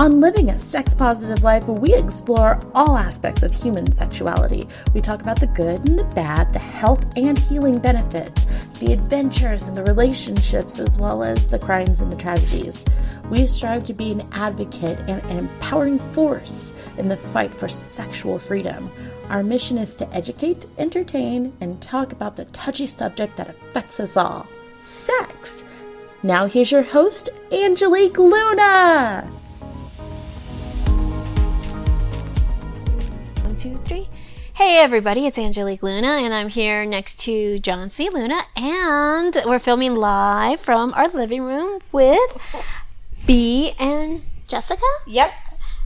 On Living a Sex Positive Life, we explore all aspects of human sexuality. We talk about the good and the bad, the health and healing benefits, the adventures and the relationships, as well as the crimes and the tragedies. We strive to be an advocate and an empowering force in the fight for sexual freedom. Our mission is to educate, entertain, and talk about the touchy subject that affects us all sex. Now, here's your host, Angelique Luna. Two, three. Hey everybody, it's Angelique Luna, and I'm here next to John C. Luna, and we're filming live from our living room with B and Jessica. Yep.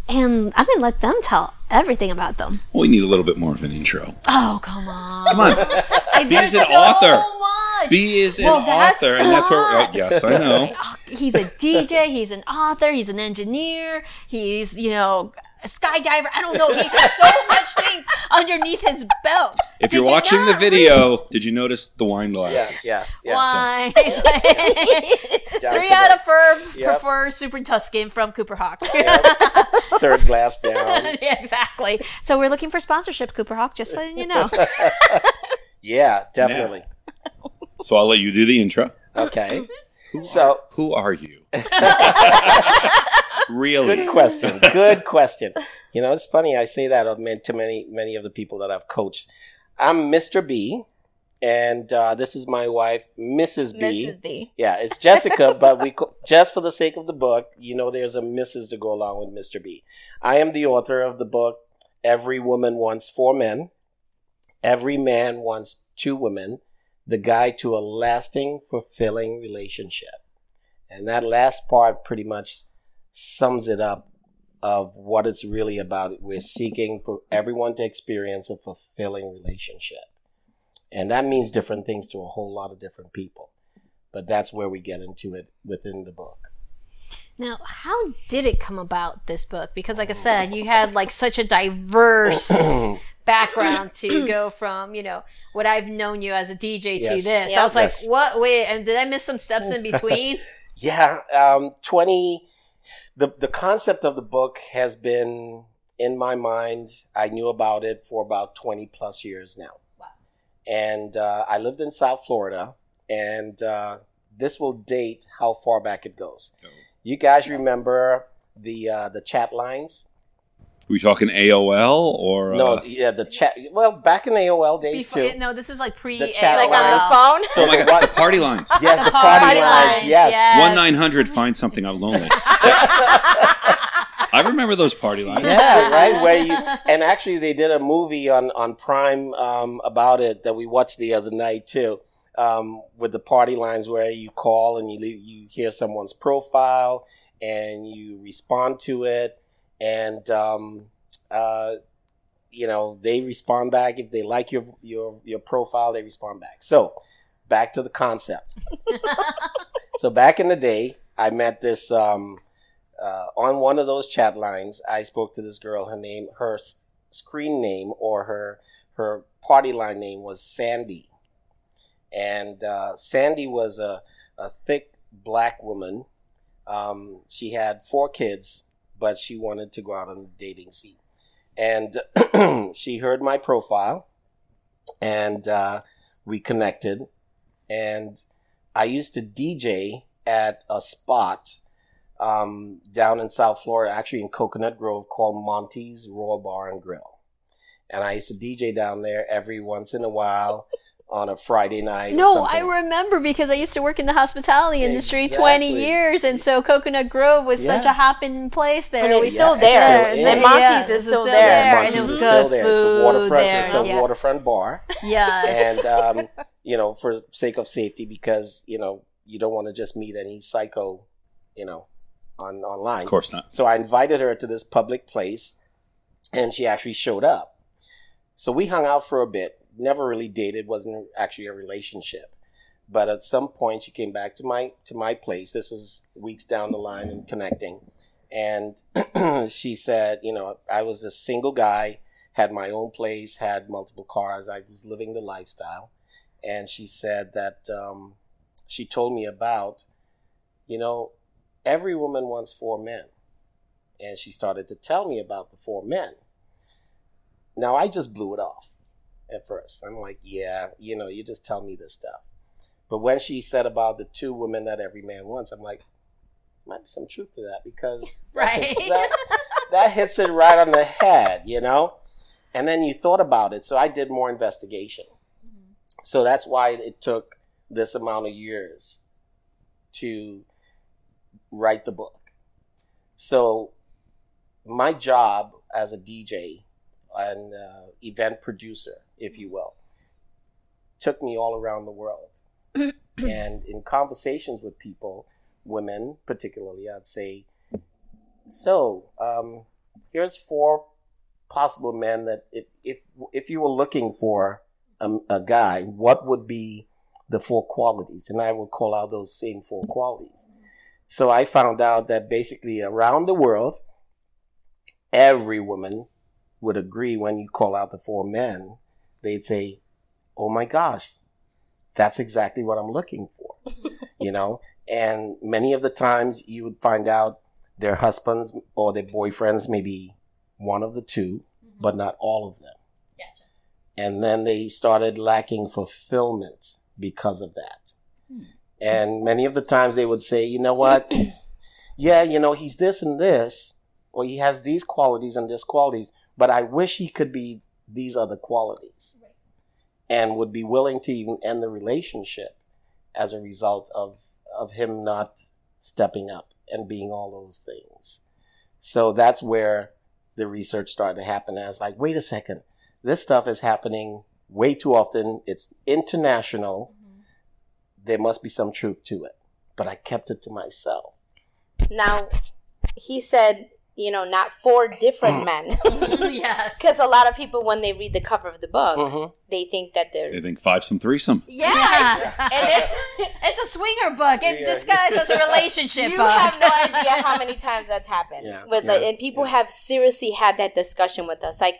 And I'm gonna let them tell everything about them. Well, we need a little bit more of an intro. Oh, come on. Come on. I, B is an so author. much. B is an Well, that's author, and that's where. so- Oh, yes, I know. Oh, he's a DJ, he's an author, he's an engineer, he's, you know, a skydiver. I don't know. He has so much things underneath his belt. If Did you're you watching the not video, did you notice the wine Yeah, glasses? yeah, yeah. Why? Down Three out the of four Yep. prefer Super Tuscan from Cooper Hawk. third glass down. yeah, exactly. So we're looking for sponsorship, Cooper Hawk, just letting you know. Yeah, definitely. So I'll let you do the intro. Okay. So, Who are you? Really? good question. Good question. You know, it's funny. I say that of man- to many, many of the people that I've coached. I'm Mr. B, and uh, this is my wife, Mrs. B. Mrs. B. Yeah, it's Jessica, but we co- just for the sake of the book, you know, there's a Mrs. to go along with Mr. B. I am the author of the book. Every woman wants four men. Every man wants two women. The guide to a lasting, fulfilling relationship. And that last part pretty much sums it up of what it's really about. We're seeking for everyone to experience a fulfilling relationship. And that means different things to a whole lot of different people but that's where we get into it within the book. Now, how did it come about this book? Because, like I said, you had like such a diverse background to go from, you know, what I've known you as a DJ to this. Yeah. I was Yes. like, what? Wait, and did I miss some steps in between? Yeah, um, twenty. The the concept of the book has been in my mind. I knew about it for about twenty plus years now. Wow. And uh, I lived in South Florida, and uh, this will date how far back it goes. Oh. You guys remember the uh, the chat lines? We talking AOL or uh, no, yeah, the chat. Well, back in the AOL days Before, too. no, this is like pre The chat Like line. on the phone? So oh my the the party lines. Yes, the, The party, party lines. lines, Yes. yes. One nine hundred. Find something. I'm lonely. I remember those party lines. yeah, right. Where you and actually they did a movie on on Prime um, about it that we watched the other night too, um, with the party lines where you call and you leave, you hear someone's profile and you respond to it, and um, uh, you know they respond back if they like your your your profile, they respond back. So back to the concept. so back in the day, I met this. Um, uh, on one of those chat lines, I spoke to this girl. Her name, her screen name, or her her party line name was Sandy, and uh, Sandy was a a thick black woman. Um, she had four kids, but she wanted to go out on the dating scene, and she heard my profile, and uh, we connected, and I used to DJ at a spot um, down in South Florida, actually in Coconut Grove, called Monty's Raw Bar and Grill. And I used to DJ down there every once in a while on a Friday night. or No, I remember because I used to work in the hospitality industry 20 years, and so Coconut Grove was such a hopping place there. And it's We- still there. it's still And is. Monty's Yeah, is still it's there. Yeah, and it was is good still there. It's a waterfront. there, It's a yeah. waterfront bar, Yes. and um, you know, for sake of safety, because you know you don't want to just meet any psycho, you know, on online. Of course not. So I invited her to this public place, and she actually showed up. So we hung out for a bit. Never really dated. wasn't actually a relationship. But at some point, she came back to my to my place. This was weeks down the line and connecting, and she said, you know, I was a single guy, had my own place, had multiple cars. I was living the lifestyle, and she said that um, she told me about, you know, every woman wants four men. and she started to tell me about the four men. Now I just blew it off at first. I'm like, yeah, you know, you just tell me this stuff. But when she said about the two women that every man wants, I'm like, might be some truth to that because Right. exact- that hits it right on the head, you know? And then you thought about it. So I did more investigation. So that's why it took this amount of years to write the book. So my job as a DJ and uh, event producer, if you will, took me all around the world. and in conversations with people, women particularly, I'd say, so um, here's four possible men that if if if you were looking for a, a guy, what would be the four qualities? And I would call out those same four qualities. So I found out that basically around the world, every woman would agree when you call out the four men, they'd say, "Oh my gosh, that's exactly what I'm looking for." you know, and many of the times you would find out their husbands or their boyfriends may be one of the 2 mm-hmm. but not all of them. And then they started lacking fulfillment because of that. Hmm. And many of the times they would say, you know what? yeah, you know, he's this and this, or he has these qualities and this qualities, but I wish he could be these other qualities. And would be willing to even end the relationship as a result of, of him not stepping up and being all those things. So that's where the research started to happen. And I was like, wait a second, this stuff is happening way too often. It's international. Mm-hmm. There must be some truth to it. But I kept it to myself. Now, he said, you know, not four different men. yes. Because a lot of people, when they read the cover of the book, Mhm. they think that they're. They think five some threesome. Yes! and it's, It's a swinger book. It Yeah. disguised as a relationship you book. have no idea how many times that's happened. Yeah, With like, yeah, and people yeah. have seriously had that discussion with us. Like,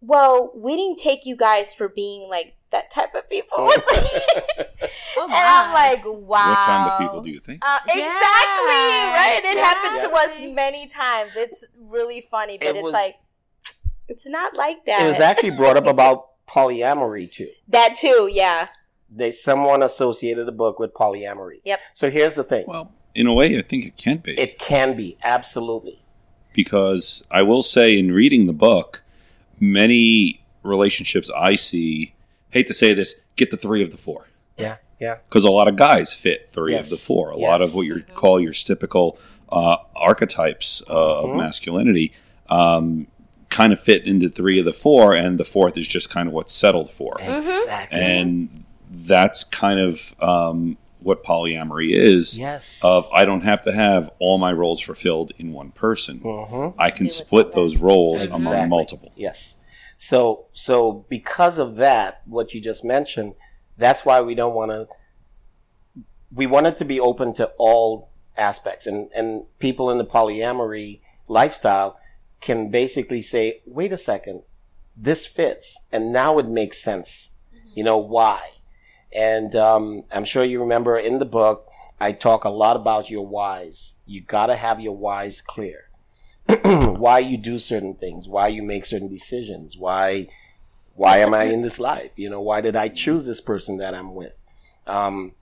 well, we didn't take you guys for being like that type of people. Oh and I'm like, wow. What kind of people do you think? Uh, exactly Yes, right. It happened to us many times. It's really funny, but It it's was- like it's not like that. It was actually brought up about polyamory too. that too. Yeah. They someone associated the book with polyamory. Yep. So here's the thing. Well, in a way, I think it can be. it can be absolutely. because I will say, in reading the book, many relationships I see, hate to say this, get the three of the four. Yeah. Yeah. Because a lot of guys fit three Yes. of the four. A Yes. lot of what you call your typical uh, archetypes uh, of Mhm. masculinity um, kind of fit into three of the four, and the fourth is just kind of what's settled for. Exactly. And that's kind of um, what polyamory is. yes. Of I don't have to have all my roles fulfilled in one person. Mhm. I can split those roles Exactly. among multiple. Yes. So so because of that, what you just mentioned, that's why we don't want to. We want it to be open to all aspects, and and people in the polyamory lifestyle can basically say, "Wait a second, this fits," and now it makes sense. You know why? And um, I'm sure you remember in the book, I talk a lot about your whys. You got to have your whys clear. why you do certain things, why you make certain decisions, why why am I in this life? You know, why did I choose this person that I'm with? Um,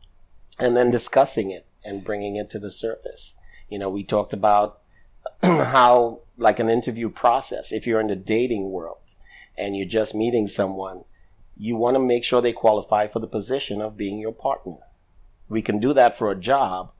and then discussing it and bringing it to the surface. You know, we talked about how, like an interview process, if you're in the dating world and you're just meeting someone, you want to make sure they qualify for the position of being your partner. We can do that for a job,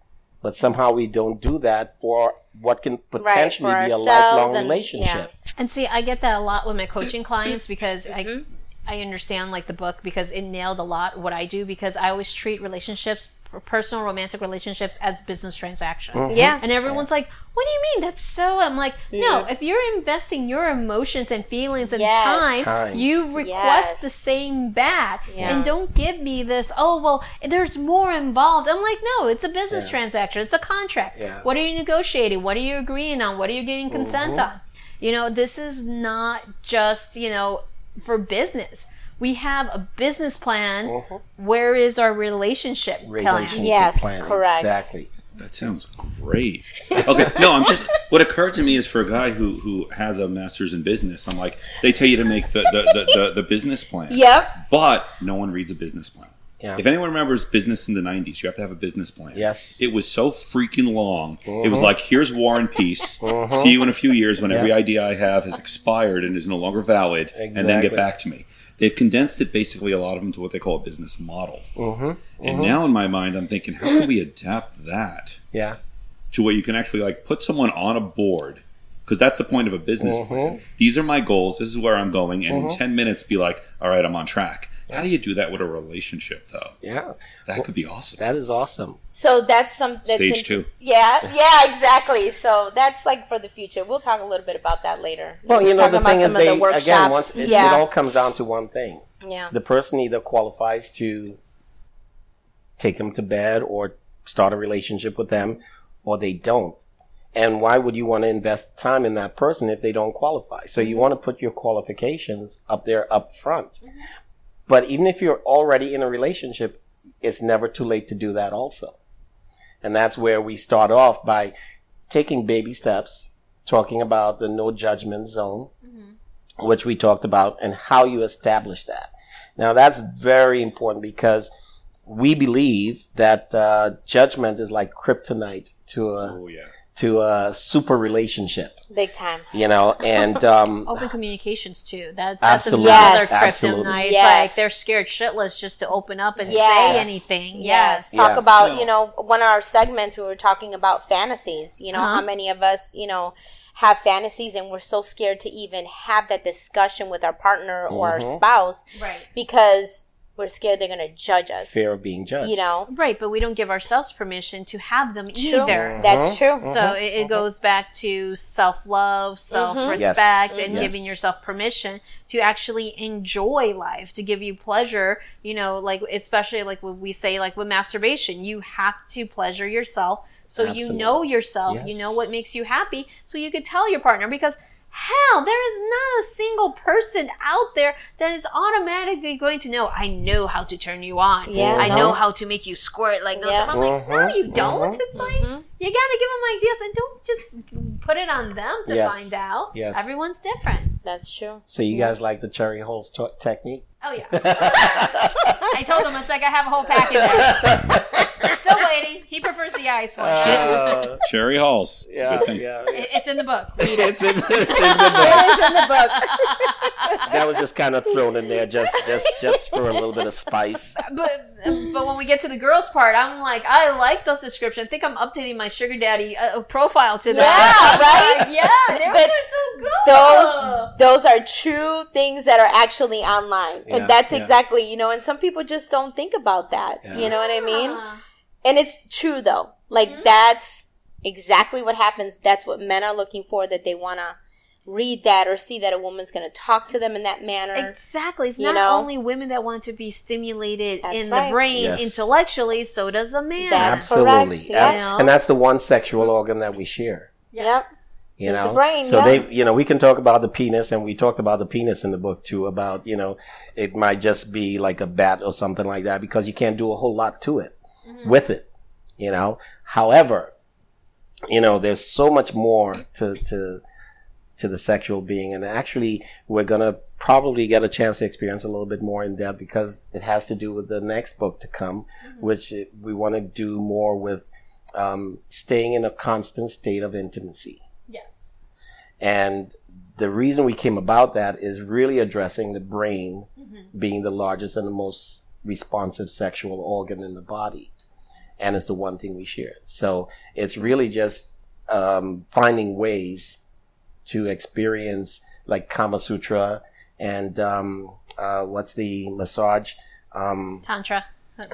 but somehow we don't do that for what can potentially for be a lifelong and- relationship. And see, I get that a lot with my coaching clients because Mm-hmm. I I understand like the book because it nailed a lot what I do because I always treat relationships, personal romantic relationships, as business transactions. Mm-hmm. Yeah. And everyone's like, "What do you mean? That's so?" I'm like, "No. If you're investing your emotions and feelings and Yes. time, Time. you request Yes. the same back, Yeah. and don't give me this. Oh well, there's more involved. I'm like, no, it's a business Yeah. transaction. It's a contract. Yeah. What are you negotiating? What are you agreeing on? What are you getting consent Mm-hmm. on? You know, this is not just you know for business. We have a business plan. Uh-huh. Where is our relationship, relationship Yes, plan. correct. Exactly. That sounds great. Okay, no, I'm just. What occurred to me is for a guy who who has a master's in business, I'm like, they tell you to make the the, the, the, the business plan. Yep. But no one reads a business plan. Yeah. If anyone remembers business in the '90s, you have to have a business plan. Yes. It was so freaking long. It was uh-huh. like, here's War and Peace. Uh-huh. See you in a few years when every idea I have has expired and is no longer valid, and then get back to me. They've condensed it basically a lot of them to what they call a business model. Mm-hmm. And now in my mind, I'm thinking, how can we adapt that Yeah. to where you can actually like put someone on a board? Because that's the point of a business Mm-hmm. plan. These are my goals. This is where I'm going, and in ten minutes, be like, all right, I'm on track. How do you do that with a relationship, though? Yeah. That could be awesome. That is awesome. So that's some that's Stage two. Yeah, yeah, exactly. So that's like for the future. We'll talk a little bit about that later. Well, you know, Talking the about thing is, some of the they again, once it, yeah, it all comes down to one thing: yeah, the person either qualifies to take them to bed or start a relationship with them, or they don't. And why would you want to invest time in that person if they don't qualify? So you mm-hmm. want to put your qualifications up there up front. Mm-hmm. But even if you're already in a relationship, it's never too late to do that also. And that's where we start off by taking baby steps, talking about the no judgment zone, which we talked about, and how you establish that. Now, that's very important because we believe that uh, judgment is like kryptonite to a Oh yeah. To a super relationship, big time. you know, and um, Open communications too. That that's Absolutely. another Yes. Absolutely. kryptonite. It's Yes. like they're scared shitless just to open up and Yes. say anything. Yes. Yes. Talk Yeah. about, No. you know, one of our segments we were talking about fantasies. You know, Uh-huh. how many of us, you know, have fantasies and we're so scared to even have that discussion with our partner or our spouse Right. because we're scared they're going to judge us. fear of being judged. You know, Right, but we don't give ourselves permission to have them True. either. Mm-hmm. That's true. So it, it mm-hmm. goes back to self love, mm-hmm. self respect, Yes. and Yes. giving yourself permission to actually enjoy life, to give you pleasure. You know, like especially like when we say like with masturbation, you have to pleasure yourself. So you know yourself, you know what makes you happy, so you could tell your partner because hell, there is not a single person out there that is automatically going to know, I know how to turn you on. Yeah. I know how to make you squirt like those. Yeah. I'm like, no, you don't. Mhm. It's like you gotta give them ideas and don't just put it on them to Yes. find out. Yes. Everyone's different. That's true. So you guys like the cherry Halls t- technique? Oh yeah. I told them, it's like I have a whole pack in there. Still waiting. He prefers the ice one. Uh, Cherry Halls. It's a yeah, good thing. yeah, It- It's in the book. Read it. It's in, it's in the book. It is in the book. That was just kind of thrown in there, just just just for a little bit of spice. But but when we get to the girls part, I'm like, I like those descriptions. I think I'm updating my sugar daddy uh, profile to that. Yeah, right? Like, yeah, those But are so good. those those are true things that are actually online Yeah, and that's yeah. exactly you know and some people just don't think about that Yeah. you know what i mean Yeah. And it's true though like Mm-hmm. that's exactly what happens that's what men are looking for that they want to read that or see that a woman's going to talk to them in that manner Exactly. It's You not know? only women that want to be stimulated That's in right. the brain Yes. intellectually, so does the man. That's Absolutely, correct, yeah. and, and that's the one sexual organ that we share. yep You It's the know, brain, so yeah. they, you know, we can talk about the penis, and we talked about the penis in the book too. About you know, it might just be like a bat or something like that because you can't do a whole lot to it with it. You know, however, you know, there's so much more to to to the sexual being, and actually, we're gonna probably get a chance to experience a little bit more in depth because it has to do with the next book to come, which we want to do more with um, staying in a constant state of intimacy. Yes. And the reason we came about that is really addressing the brain Mm-hmm. being the largest and the most responsive sexual organ in the body. And it's the one thing we share. So it's really just um, finding ways to experience like Kama Sutra and um, uh, what's the massage? Um, Tantra.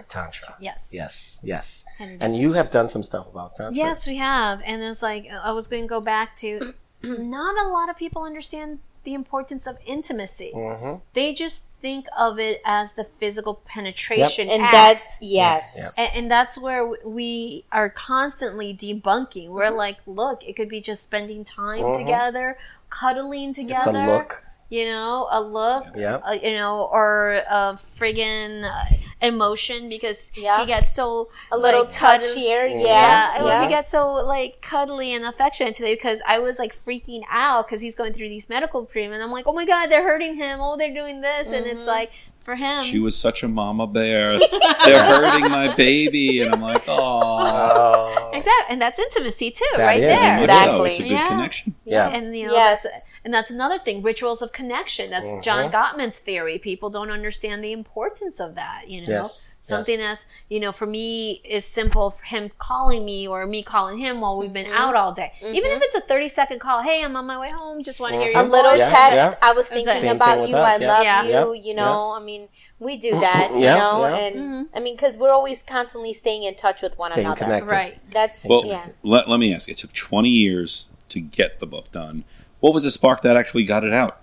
tantra. Yes. Yes, yes. And- And you have done some stuff about tantra. Yes, we have. And it's like, I was going to go back to not a lot of people understand the importance of intimacy. Mm-hmm. They just think of it as the physical penetration. and act. that's yes Yeah, and, and that's where we are constantly debunking. We're Mm-hmm. like, look, it could be just spending time Mhm. together, cuddling It's together. A look. You know, a look. Yeah. Uh, you know, or a friggin'. Uh, emotion because Yeah. he gets so A little like, touch cuddly- here, Yeah. yeah, Yeah, yeah. he gets so like cuddly and affectionate today because I was like freaking out because he's going through these medical treatment. I'm like, oh my god, they're hurting him. Oh, they're doing this, and Mm-hmm. it's like for him. She was such a mama bear. They're hurting my baby, and I'm like, oh. Exactly, and that's intimacy too, That right is. there. Exactly. It's a good Yeah. connection. Yeah. And you know, Yes. that's and that's another thing. Rituals of connection. That's Mhm. John Gottman's theory. People don't understand the importance of that. You know, Yes. something Yes. as you know for me is simple. For him calling me or me calling him while we've been out all day, even if it's a thirty second call. Hey, I'm on my way home. Just want to hear Mhm. your a little voice. Yeah, text. yeah. I was thinking thing about you. us, I yeah. love Yeah. you. Yeah, You know, I mean, we do that. You Yeah, know, yeah. and Mhm. I mean, because we're always constantly staying in touch with one Staying another. connected. Right. That's Well, yeah. let, let me ask. It took 20 years to get the book done. What was the spark that actually got it out?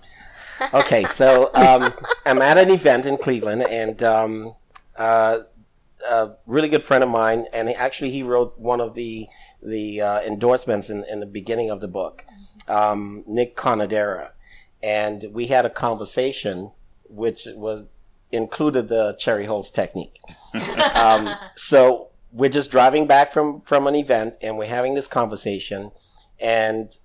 okay, so um, I'm at an event in Cleveland, and um, uh, a really good friend of mine, and he, actually he wrote one of the the uh, endorsements in, in the beginning of the book, um, Nick Conadera, and we had a conversation which was included the cherry Halls technique. um, so we're just driving back from from an event, and we're having this conversation, and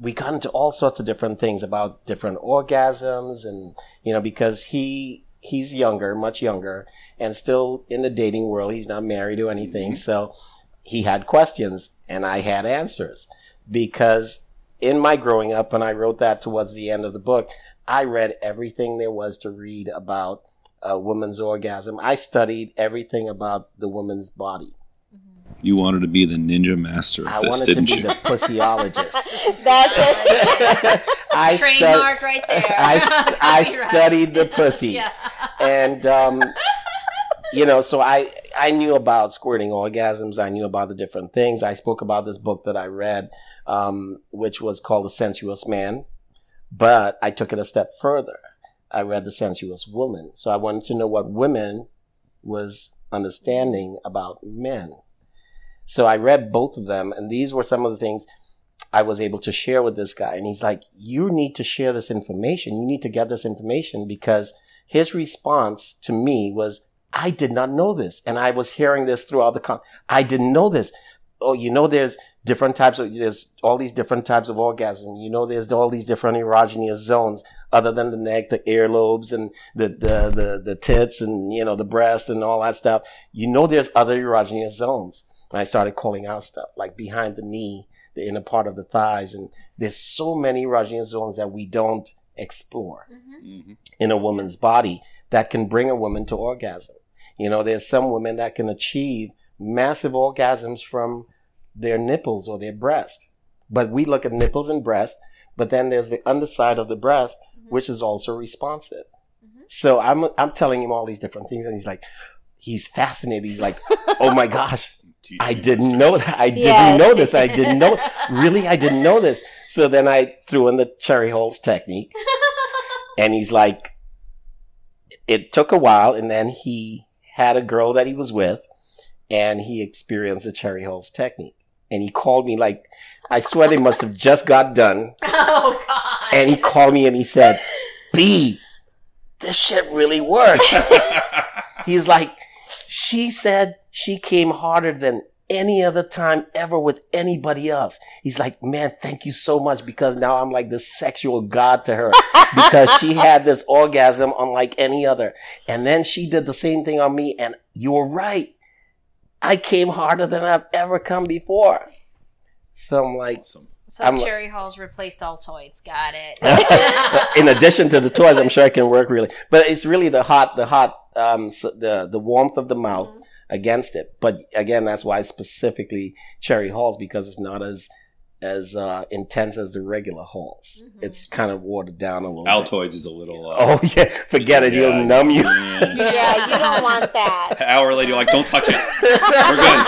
we got into all sorts of different things about different orgasms and you know because he he's younger much younger and still in the dating world he's not married or anything. Mm-hmm. So he had questions and i had answers because in my growing up and i wrote that towards the end of the book i read everything there was to read about a woman's orgasm. I studied everything about the woman's body You wanted to be the ninja master of i this, wanted to didn't be you? the pussyologist That's it. I stud- Trademark right there. I, st- I studied the pussy, Yeah. and um, you know, so I I knew about squirting orgasms. I knew about the different things. I spoke about this book that I read, um, which was called The Sensuous Man, but I took it a step further. I read The Sensuous Woman, so I wanted to know what women was understanding about men. So I read both of them, and these were some of the things I was able to share with this guy. And he's like, You need to share this information. You need to get this information because his response to me was, I did not know this. And I was hearing this throughout the con. I didn't know this. Oh, you know, there's different types of, there's all these different types of orgasm. You know, there's all these different erogenous zones other than the neck, the earlobes and the, the, the, the tits and, you know, the breast and all that stuff. You know, there's other erogenous zones. And I started calling out stuff like behind the knee, the inner part of the thighs. And there's so many erogenous zones that we don't explore Mhm. in a woman's body that can bring a woman to orgasm. You know, there's some women that can achieve massive orgasms from their nipples or their breast. But we look at nipples and breast, but then there's the underside of the breast, mm-hmm. which is also responsive. Mm-hmm. So I'm, I'm telling him all these different things and he's like, he's fascinated. He's like, oh my gosh, Teach I didn't mister. know that. I didn't Yes. know this. I didn't know. Really, I didn't know this. So then I threw in the cherry Halls technique, and he's like, it took a while, and then he had a girl that he was with, and he experienced the cherry Halls technique, and he called me like, I swear they must have just got done, Oh God. and he called me and he said, B, this shit really works. He's like, she said she came harder than any other time ever with anybody else. He's like, man, thank you so much because now I'm like the sexual god to her because she had this orgasm unlike any other. And then she did the same thing on me. And you were right. I came harder than I've ever come before. So I'm like, Awesome. so I'm- cherry halls replaced Altoids. Got it. in addition to the toys, I'm sure it can work really. But it's really the hot, the hot, um, s the the warmth of the mouth Mm-hmm. Against it. But again, that's why specifically cherry halls because it's not as as uh, intense as the regular halls. Mm-hmm. It's kind of watered down a little. bit. Altoids is a little. Uh, Oh yeah, forget it. yeah, He'll numb you. man. yeah, you don't want that. Hour later, you're like, don't touch it. We're good.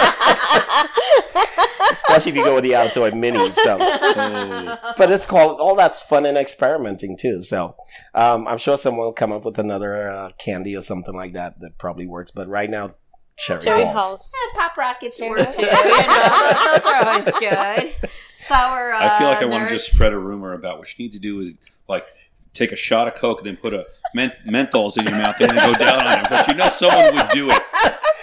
Especially if you go with the Altoid minis. So. Oh. but it's called all that's fun and experimenting too. So um, I'm sure someone will come up with another uh, candy or something like that that probably works. But right now, cherry, Cherry halls. Halls. Yeah, Pop rockets work too. You know, those are always good. Sour. Uh, I feel like I want to just spread a rumor about what you need to do is like take a shot of Coke and then put a men- menthols in your mouth and then go down on him. But you know someone would do it.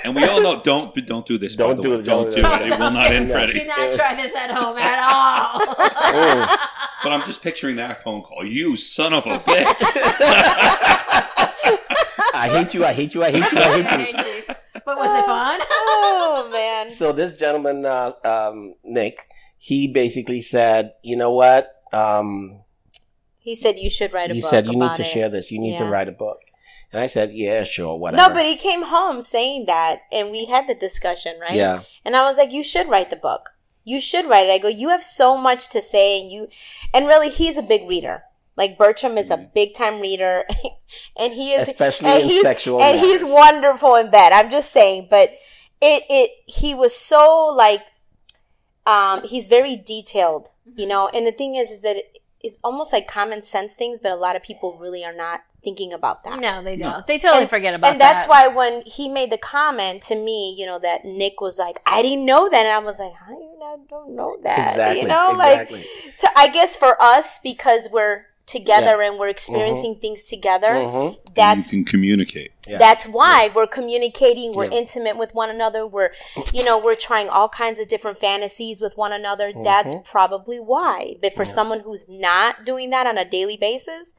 And we all know don't don't do this. Don't do it, Don't don't do do it. it. It will not end No. pretty. Do not try this at home at all. Mm. But I'm just picturing that phone call. You son of a bitch. I hate you. I hate you. I hate you. I hate you. but was it fun? Oh man. So this gentleman, uh, um, Nick, he basically said, "You know what? Um, He said you should write a he book. He said you need to it." share this. You need to write a book." And I said, "Yeah, sure, whatever." No, but he came home saying that, and we had the discussion, right? yeah, And I was like, you should write the book. You should write it. I go, you have so much to say, and you, and really, he's a big reader. Like Bertram is a big time reader, and he is Especially and in he's, sexual and he's wonderful in bed. I'm just saying, but it it he was so like, um, he's very detailed, you know. And the thing is, is that it, it's almost like common sense things, but a lot of people really are not thinking about that. No, they don't. They totally And- forget about that. and that's that. why when he made the comment to me, you know, that Nick was like, "I didn't know that," and I was like, "I don't know that?" exactly. You know, exactly. like to I guess for us because we're together and we're experiencing things together. Mhm. That's you can communicate. Yeah. that's why we're communicating. We're Yeah. intimate with one another. We're, you know, we're trying all kinds of different fantasies with one another. Mm-hmm. That's probably why. But for someone who's not doing that on a daily basis,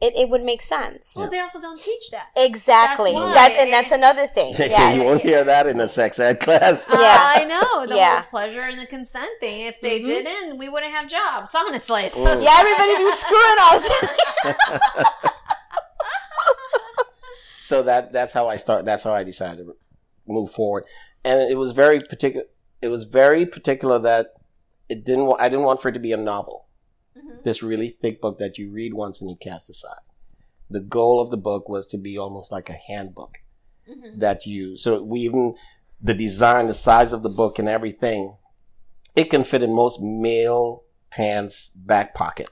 it, it would make sense. well, they also don't teach that. Exactly. That's why. That's, and that's another thing. Yes. you won't hear that in a sex ed class. Yeah. I know the Yeah. whole pleasure and the consent thing. If they didn't, we wouldn't have jobs. Honestly, So- Mm. Yeah, everybody be screwing all the time. so that that's how I start. That's how I decided to move forward, and it was very particular. It was very particular that it didn't. wa- I didn't want for it to be a novel. This really thick book that you read once and you cast aside. The goal of the book was to be almost like a handbook that you. So we even the design, the size of the book, and everything. It can fit in most male pants back pocket.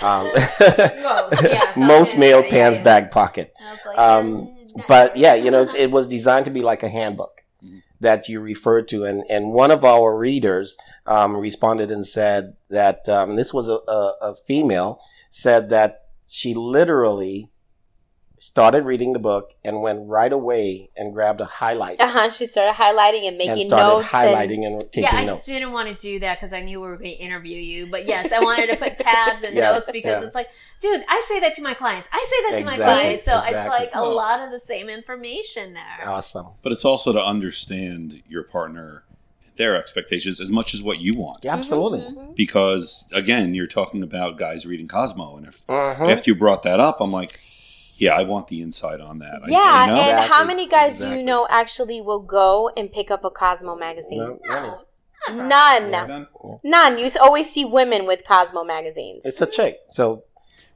Um, Most, yeah, most male pants back pocket. Like, Um, but yeah, you know, it's, it was designed to be like a handbook that you referred to, and and one of our readers um, responded and said that um, this was a, a, a female said that she literally started reading the book and went right away and grabbed a highlight Uh huh. She started highlighting and and making started notes. highlighting and, and, taking yeah, I notes. didn't want to do that because I knew we were going to interview you. But yes, I wanted to put tabs and Yeah, notes because yeah. it's like, dude, I say that to my clients. I say that to my clients. So it's like a lot of the same information there. Awesome. But it's also to understand your partner, their expectations as much as what you want. Yeah, absolutely. Mm-hmm. Because again, you're talking about guys reading Cosmo, and if, Mhm. after you brought that up, I'm like, yeah, I want the insight on that. Yeah, I know. and Exactly, how many guys do you know actually will go and pick up a Cosmo magazine? No, no. None. None? None. You always see women with Cosmo magazines. It's a chick. So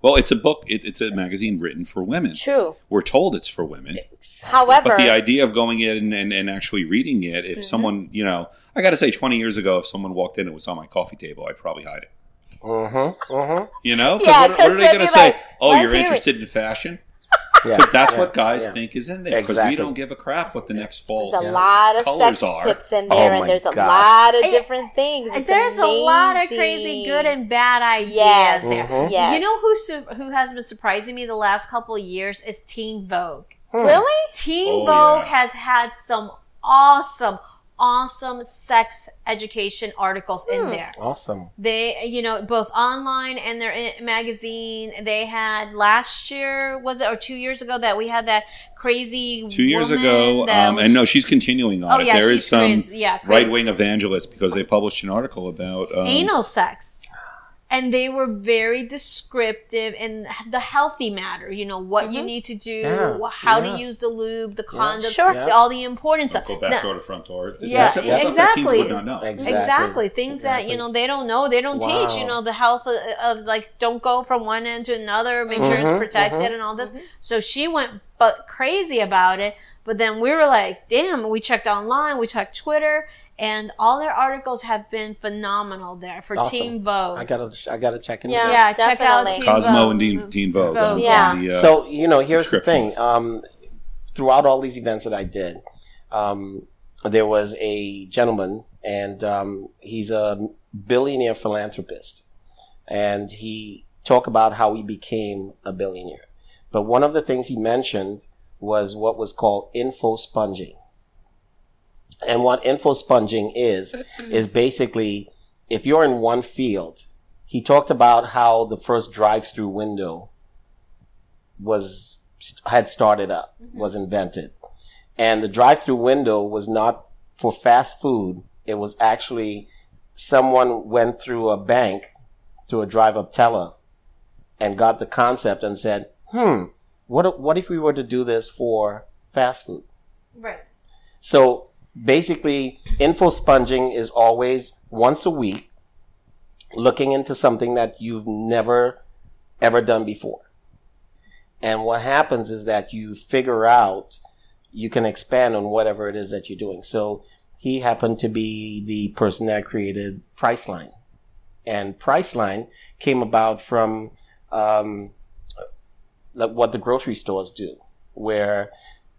Well, it's a book. It, it's a magazine written for women. True. We're told it's for women. However, But the idea of going in and, and actually reading it, if Mm-hmm. someone, you know, I got to say, 20 years ago, if someone walked in and it was on my coffee table, I'd probably hide it. Mm-hmm. Mm-hmm. You know, Yeah, what, what 'cause are they going be to say? like, oh, you're hear it." interested in fashion? Yeah. Because that's yeah, what guys yeah. think is in there. Because Exactly. we don't give a crap what the next fall there's a Yeah. lot of colors sex are. tips in Oh there, my and there's a gosh. lot of different things. It's There's a lot of crazy good and bad ideas yes, there. Mhm. yes. You know who su- who has been surprising me the last couple of years is Teen Vogue. really? Teen Oh, Vogue yeah. has had some awesome, awesome sex education articles in there. Awesome. They, you know, both online and their magazine. They had last year, was it, or two years ago, that we had that crazy Two years woman ago, that um, was- and no, she's continuing on Oh, it. yeah, there she's is some crazy. Yeah, crazy. right wing evangelists because they published an article about um, anal sex. And they were very descriptive in the healthy matter, you know, what you need to do, Yeah, how yeah. to use the lube, the condom, Sure. the- all the important stuff. Go back Now- door to front door. This Yeah, is stuff exactly. teens would not know. Exactly. Exactly. Things that, you know, they don't know, they don't teach, you know, the health of, of like, don't go from one end to another, make sure Mhm, it's protected and all this. So she went but crazy about it. But then we were like, damn, we checked online, we checked Twitter, and all their articles have been phenomenal there for Awesome. Teen Vogue. I gotta, I gotta check into Yeah. that. yeah, check out definitely. Teen Cosmo Vogue. and Teen, Teen Vogue. Vogue, yeah. the, uh, So you know, here's the thing. Um, throughout all these events that I did, um, there was a gentleman, and um, he's a billionaire philanthropist, and he talked about how he became a billionaire. But one of the things he mentioned was what was called info sponging. And what info sponging is, is basically if you're in one field, he talked about how the first drive through window was, had started up, was invented. And the drive through window was not for fast food. It was actually someone went through a bank to a drive up teller and got the concept and said, hmm, what, what if we were to do this for fast food? Right. So basically, info sponging is always once a week looking into something that you've never ever done before. And what happens is that you figure out you can expand on whatever it is that you're doing. So he happened to be the person that created Priceline. And Priceline came about from um, what the grocery stores do, where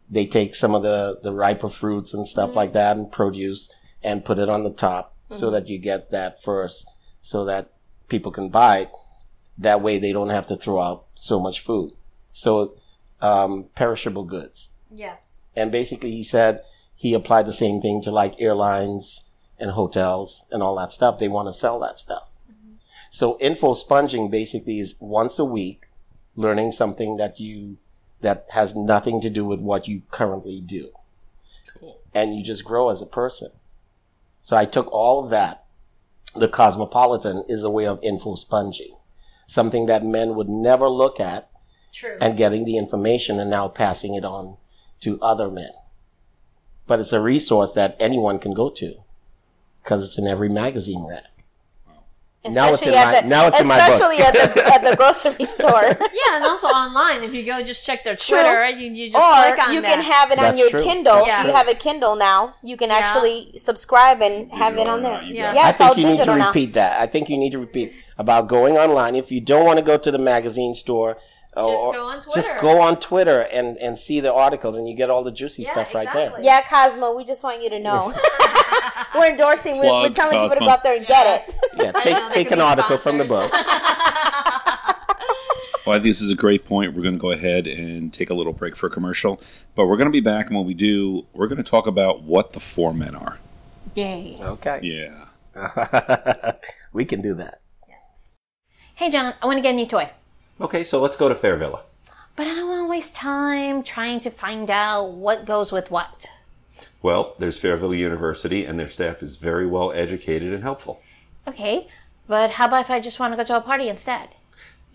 they take some of the, the riper fruits and stuff like mm. that and produce and put it on the top so mm-hmm. that you get that first so that people can buy it. That way they don't have to throw out so much food. So, um, perishable goods. Yeah. And basically he said he applied the same thing to like airlines and hotels and all that stuff. They want to sell that stuff. Mm-hmm. So info sponging basically is once a week learning something that you that has nothing to do with what you currently do. And you just grow as a person. So I took all of that. The cosmopolitan is a way of info sponging. Something that men would never look at True. and getting the information and now passing it on to other men. But it's a resource that anyone can go to because it's in every magazine rack. Now it's in Especially at my- the- now it's in my book. especially at the at the grocery store. yeah, and also online. If you go just check their Twitter, you, you just or click on you that. can have it on your true. Kindle. Yeah. If you have a Kindle now, you can Yeah. actually subscribe and have it on there. not, Yeah. got Yeah, I it's all think you need to digital now. repeat that. I think you need to repeat about going online. If you don't want to go to the magazine store, or, Just oh, go on Just Twitter. go on Twitter and, and see the articles, and you get all the juicy Yeah, stuff right there. exactly. Yeah, Cosmo, we just want you to know. we're endorsing. We're, we're Plug telling people to go out there and get it. Yeah, take they take an be article from the book. Well, I think this is a great point. We're going to go ahead and take a little break for a commercial, but we're going to be back, and when we do, we're going to talk about what the four men are. Yay. Okay, Yeah. we can do that. Hey, John, I want to get a new toy. Okay, so let's go to Fairvilla. But I don't want to waste time trying to find out what goes with what. Well, there's Fairvilla University, and their staff is very well educated and helpful. Okay, but how about if I just want to go to a party instead?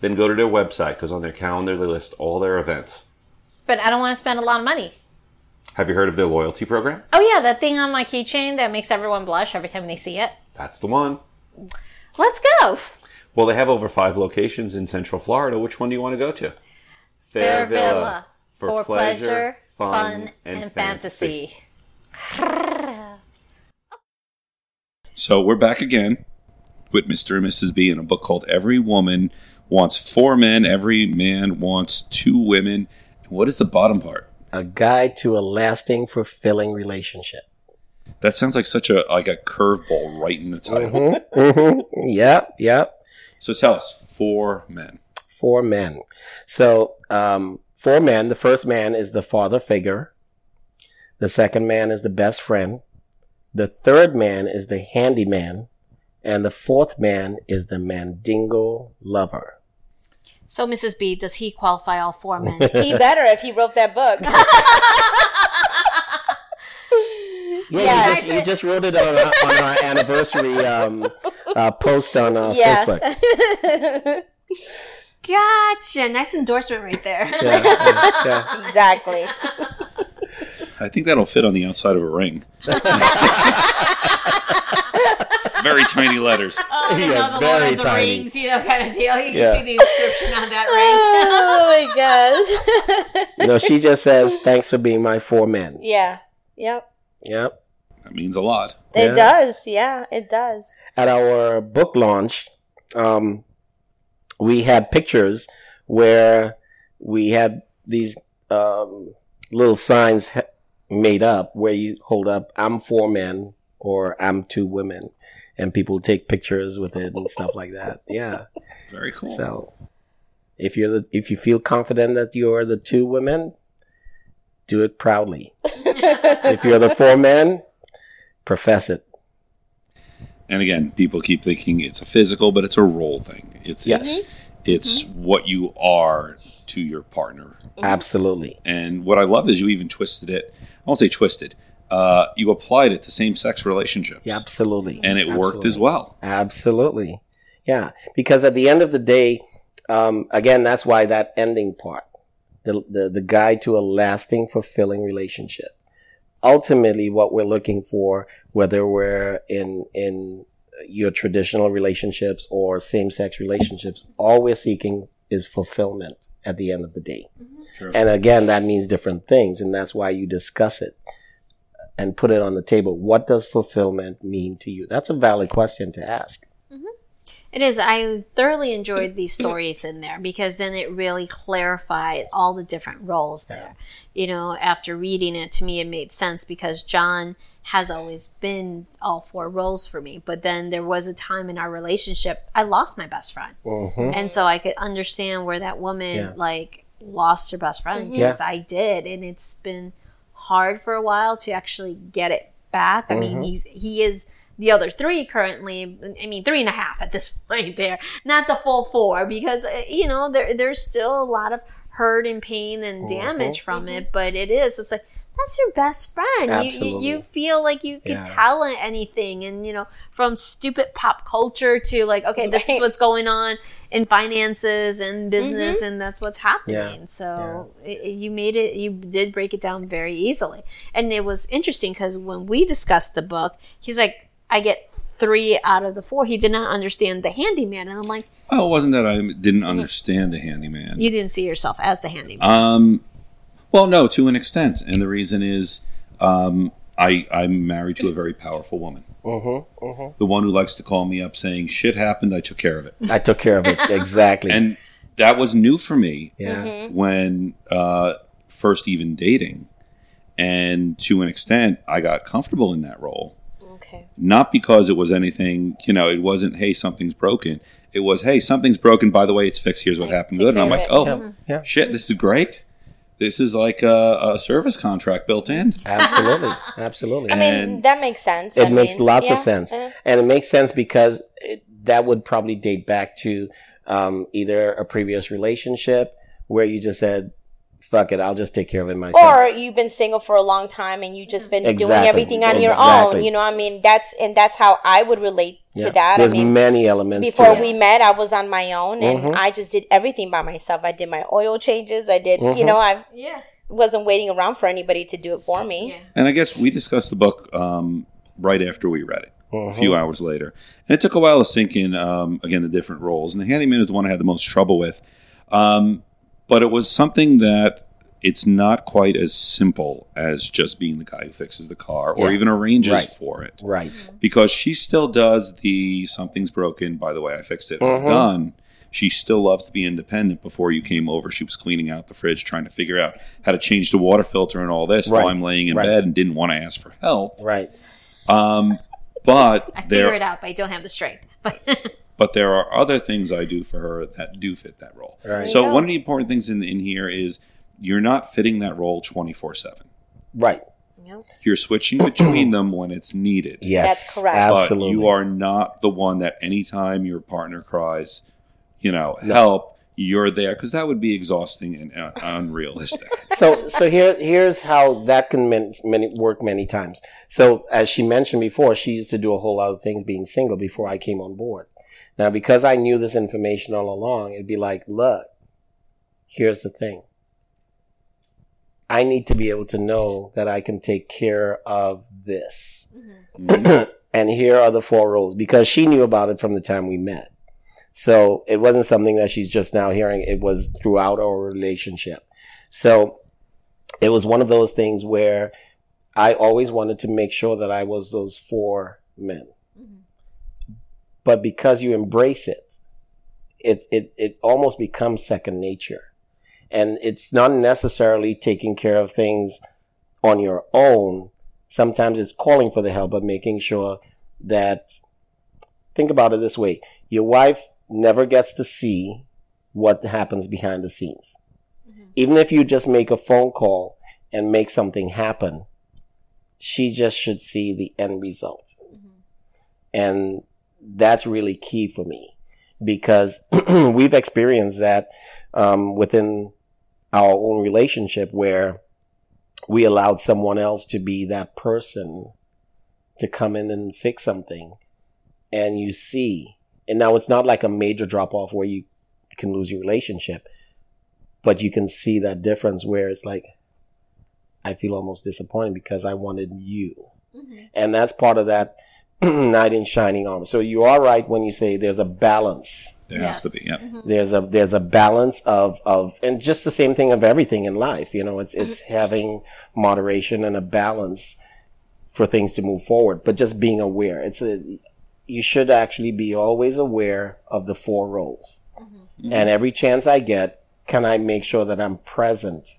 Then go to their website, because on their calendar they list all their events. But I don't want to spend a lot of money. Have you heard of their loyalty program? Oh, yeah, that thing on my keychain that makes everyone blush every time they see it. That's the one. Let's go. Well, they have over five locations in Central Florida. Which one do you want to go to? Fairvilla. For, pleasure, fun, and, fantasy. So we're back again with Mr. and Mrs. B in a book called Every Woman Wants Four Men, Every Man Wants Two Women. And what is the bottom part? A guide to a lasting, fulfilling relationship. That sounds like such a like a curveball right in the title. Mm-hmm. mm-hmm. Yep, yep. So tell us, four men. Four men. So, um, four men. The first man is the father figure. The second man is the best friend. The third man is the handyman. And the fourth man is the mandingo lover. So, Mrs. B, does he qualify all four men? He better if he wrote that book. Yeah, Yes. you, just, you just wrote it on our, on our anniversary um, uh, post on uh, Yeah. Facebook. gotcha. Nice endorsement right there. Yeah, yeah, yeah. exactly. I think that'll fit on the outside of a ring. Very tiny letters. Oh, you Yeah, know, the very Lord of the tiny. Rings, you know, kind of deal. You can Yeah. see the inscription on that ring. oh my gosh. No, she just says, thanks for being my four men. yeah. Yep. Yep. That means a lot. It Yeah. does. Yeah, it does. At our book launch, um, we had pictures where we had these um, little signs ha- made up where you hold up, I'm four men or I'm two women. And people take pictures with it and stuff like that. Yeah. Very cool. So If you're the, if you feel confident that you're the two women, do it proudly. if you're the four men, profess it. And again, people keep thinking it's a physical, but it's a role thing. It's Yes. it's, it's what you are to your partner. Absolutely. And what I love is you even twisted it. I won't say twisted. Uh, you applied it to same-sex relationships, Yeah, absolutely. and it worked as well. Absolutely. Yeah. Because at the end of the day, um, again, that's why that ending part, the, the, the guide to a lasting, fulfilling relationship. Ultimately, what we're looking for, whether we're in, in your traditional relationships or same sex relationships, all we're seeking is fulfillment at the end of the day. Mm-hmm. Sure. And again, that means different things. And that's why you discuss it and put it on the table. What does fulfillment mean to you? That's a valid question to ask. It is. I thoroughly enjoyed mm. these mm. stories in there because then it really clarified all the different roles there. You know, after reading it, to me, it made sense because John has always been all four roles for me. But then there was a time in our relationship I lost my best friend, Mhm. and so I could understand where that woman Yeah. like lost her best friend mm-hmm. Yeah. because I did, and it's been hard for a while to actually get it back. I mean, mm-hmm. he's he is the other three currently. I mean, three and a half at this point. There, not the full four, because uh, you know there there's still a lot of hurt and pain and damage from it. But it is. It's like that's your best friend. You, you you feel like you could Yeah. tell anything, and you know from stupid pop culture to like, okay, this is what's going on in finances and business, and that's what's happening. Yeah. So it, it- you made it. You did break it down very easily, and it was interesting because when we discussed the book, he's like, "I get three out of the four. He did not understand the handyman, and I'm like, Well, it wasn't that I didn't understand the handyman. "You didn't see yourself as the handyman." Um, well, no, to an extent, and the reason is, um, I I'm married to a very powerful woman, Mhm, mhm. the one who likes to call me up saying shit happened, I took care of it, I took care of it exactly. and that was new for me yeah, when uh, first even dating, and to an extent, I got comfortable in that role. Okay. Not because it was anything, you know, it wasn't, hey, something's broken. It was, hey, something's broken. By the way, it's fixed. Here's what happened. Take Good. And I'm like, of oh. Yeah. Yeah. shit, this is great. This is like a, a service contract built in. absolutely, absolutely. I mean, And- that makes sense. it I makes mean, lots yeah, of sense, yeah. and it makes sense because it, that would probably date back to um, either a previous relationship where you just said, "Fuck it, I'll just take care of it myself." Or you've been single for a long time and you've just been doing everything on your own. You know, I mean, that's and that's how I would relate Yeah. to that. There's I mean, many elements before to we it. met, I was on my own and Mhm. I just did everything by myself. I did my oil changes. I did, you Mhm. know, I yeah, wasn't waiting around for anybody to do it for me. yeah. And I guess we discussed the book um, right after we read it, a Mhm. few hours later. And it took a while to sink in, um, again, the different roles. And the handyman is the one I had the most trouble with. Um, but it was something that it's not quite as simple as just being the guy who fixes the car or Yes. even arranges Right. for it. Right. Because she still does the something's broken, by the way, I fixed it, it's Mhm. done. She still loves to be independent. Before you came over, she was cleaning out the fridge, trying to figure out how to change the water filter and all this while I'm laying in Right. bed and didn't want to ask for help. Right. Um, but I figure there, it out, but I don't have the strength. but there are other things I do for her that do fit that role. Right. So Yeah. one of the important things in in here is you're not fitting that role twenty four seven. Right. You're switching between them when it's needed. Yes. That's correct. Absolutely. But you are not the one that anytime your partner cries, you know, No. help, you're there because that would be exhausting and uh, unrealistic. so so here here's how that can man, many, work many times. So as she mentioned before, she used to do a whole lot of things being single before I came on board. Now because I knew this information all along, it'd be like, look, here's the thing. I need to be able to know that I can take care of this. Mm-hmm. and here are the four rules because she knew about it from the time we met. So it wasn't something that she's just now hearing. It was throughout our relationship. So it was one of those things where I always wanted to make sure that I was those four men. But because you embrace it, it, it, it almost becomes second nature. And it's not necessarily taking care of things on your own. Sometimes it's calling for the help, but making sure that, think about it this way. Your wife never gets to see what happens behind the scenes. Mm-hmm. Even if you just make a phone call and make something happen, she just should see the end result. Mm-hmm. And that's really key for me because we've experienced that um, within our own relationship where we allowed someone else to be that person to come in and fix something. And you see, and now it's not like a major drop off where you can lose your relationship, but you can see that difference where it's like, I feel almost disappointed because I wanted you. And that's part of that knight in shining armor. So you are right when you say there's a balance. There has to be. Yeah. Mm-hmm. there's a there's a balance of of and just the same thing of everything in life you know it's it's mm-hmm. having moderation and a balance for things to move forward but just being aware. It's a you should actually be always aware of the four roles. Mm-hmm. And every chance i get can i make sure that i'm present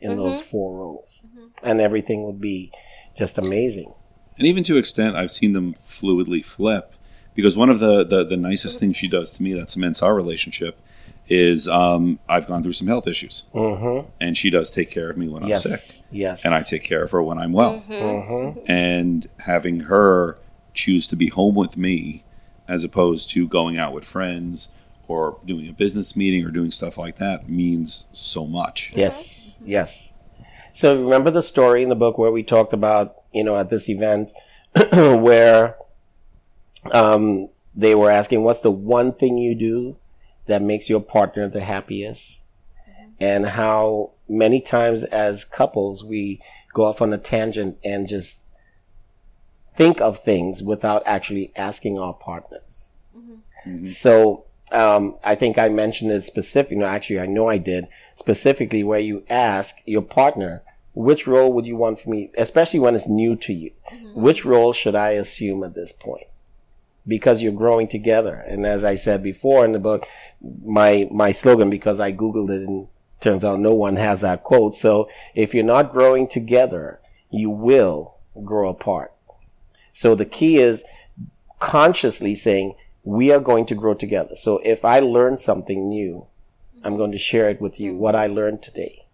in those four roles? And everything would be just amazing And even to extent, I've seen them fluidly flip. Because one of the, the, the nicest things she does to me that cements our relationship is um, I've gone through some health issues. mm-hmm. And she does take care of me when yes I'm sick. yes And I take care of her when I'm well. mm-hmm. And having her choose to be home with me as opposed to going out with friends or doing a business meeting or doing stuff like that means so much. Yes, yes. So remember the story in the book where we talked about, you know, at this event where um, they were asking, what's the one thing you do that makes your partner the happiest? And how many times as couples we go off on a tangent and just think of things without actually asking our partners. So um, I think I mentioned it specifically. No, actually, I know I did specifically where you ask your partner, which role would you want for me, especially when it's new to you? Mm-hmm. Which role should I assume at this point? Because you're growing together. And as I said before in the book, my, my slogan, because I Googled it and turns out no one has that quote. So if you're not growing together, you will grow apart. So the key is consciously saying, we are going to grow together. So if I learn something new, I'm going to share it with you, mm-hmm. what I learned today,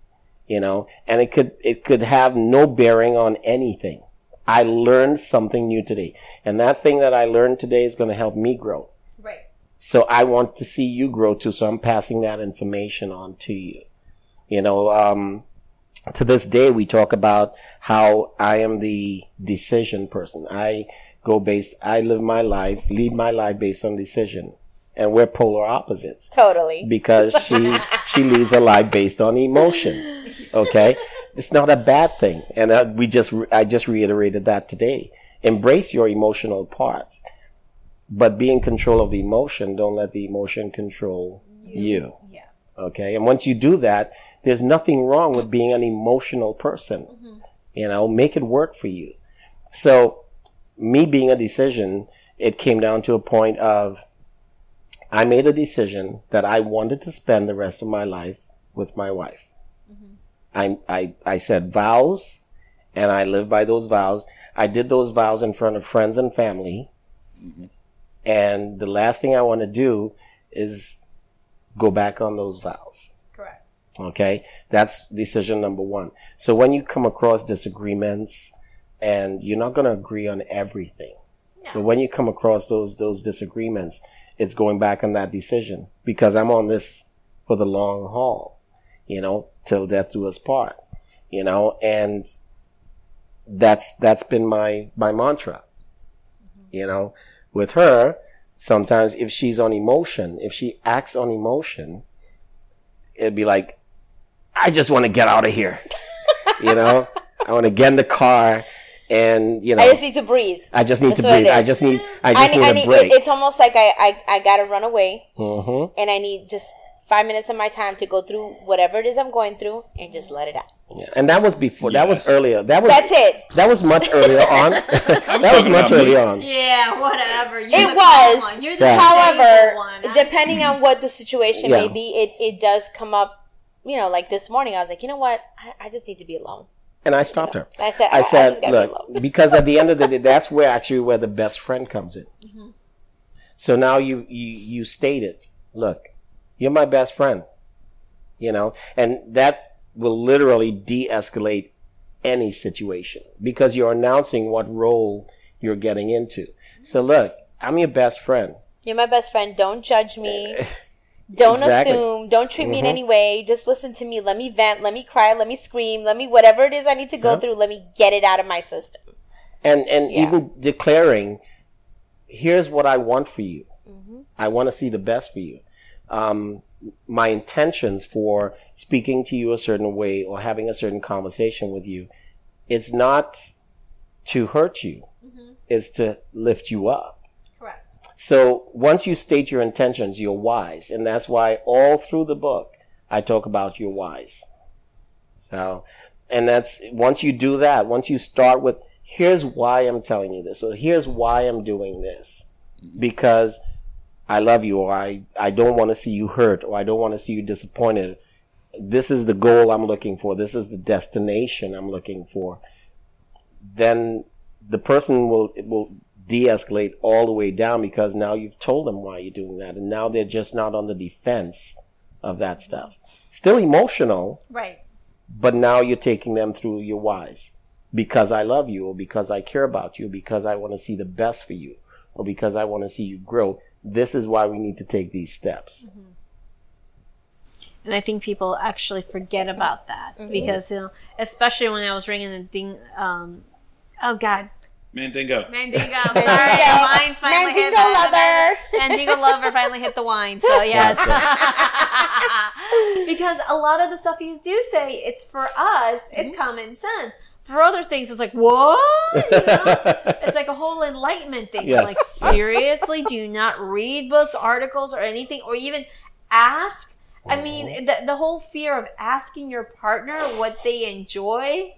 you know, and it could, it could have no bearing on anything. I learned something new today. And that thing that I learned today is going to help me grow. Right. So I want to see you grow too. So I'm passing that information on to you. You know, um, to this day, we talk about how I am the decision person. I go based, I live my life, lead my life based on decision. And we're polar opposites Totally. because she, she leads a life based on emotion. Okay. It's not a bad thing. And uh, we just, I just reiterated that today. Embrace your emotional part, but be in control of the emotion. Don't let the emotion control you. Yeah. Okay. And once you do that, there's nothing wrong with being an emotional person. You know, make it work for you. So, me being a decision, it came down to a point of I made a decision that I wanted to spend the rest of my life with my wife. Mm-hmm. I, I, I said vows and I lived by those vows. I did those vows in front of friends and family. Mm-hmm. And the last thing I want to do is go back on those vows. Correct. Okay. That's decision number one. So when you come across disagreements and you're not going to agree on everything, but when you come across those, those disagreements, it's going back on that decision because I'm on this for the long haul, you know, till death do us part, you know, and that's, that's been my, my mantra, you know, with her. Sometimes if she's on emotion, if she acts on emotion, it'd be like, I just want to get out of here. you know, I want to get in the car and, you know, I just need to breathe. I just need That's to breathe. I just need, I I just need, need, I a need break. it- it's almost like I, I, I gotta run away hmm and I need just five minutes of my time to go through whatever it is I'm going through and just let it out. Yeah. And that was before, that was earlier. That was, That's it. that was much earlier on. that was much earlier on. Yeah, whatever. You're It the was. You're the Yeah. stable However, one. Depending on what the situation Yeah. may be, it, it does come up, you know, like this morning, I was like, you know what? I, I just need to be alone. And I stopped her. I said, I, I I said, just gotta be look, because at the end of the day, that's where actually where the best friend comes in. Mm-hmm. So now you, you, you stated, look, You're my best friend. You know, and that will literally de-escalate any situation because you're announcing what role you're getting into. So look, I'm your best friend. You're my best friend. Don't judge me. Don't Exactly. assume. Don't treat me in Mhm. any way. Just listen to me. Let me vent. Let me cry. Let me scream. Let me whatever it is I need to go Yeah. through. Let me get it out of my system. and and Yeah. even declaring, here's what I want for you. I want to see the best for you. Um, my intentions for speaking to you a certain way or having a certain conversation with you, it's not to hurt you. It's to lift you up. So once you state your intentions, you're wise, and that's why all through the book I talk about your wise. So, and that's once you do that, once you start with, here's why I'm telling you this, or here's why I'm doing this, because I love you, or I I don't want to see you hurt, or I don't want to see you disappointed. This is the goal I'm looking for. This is the destination I'm looking for. Then the person will it will de-escalate all the way down because now you've told them why you're doing that, and now they're just not on the defense of that stuff. Still emotional, Right. but now you're taking them through your whys because I love you, or because I care about you, or because I want to see the best for you, or because I want to see you grow. This is why we need to take these steps. And I think people actually forget about that because, you know, especially when I was ringing the ding, um, oh God, Mandingo. Mandingo. Sorry, the wines finally hit Mandingo lover. Mandingo lover finally hit the wine. So yes, because a lot of the stuff you do say, it's for us. It's mm-hmm. common sense. For other things, it's like what? You know? It's like a whole enlightenment thing. Yes. Like seriously, do you not read books, articles, or anything, or even ask? I mean, the, the whole fear of asking your partner what they enjoy.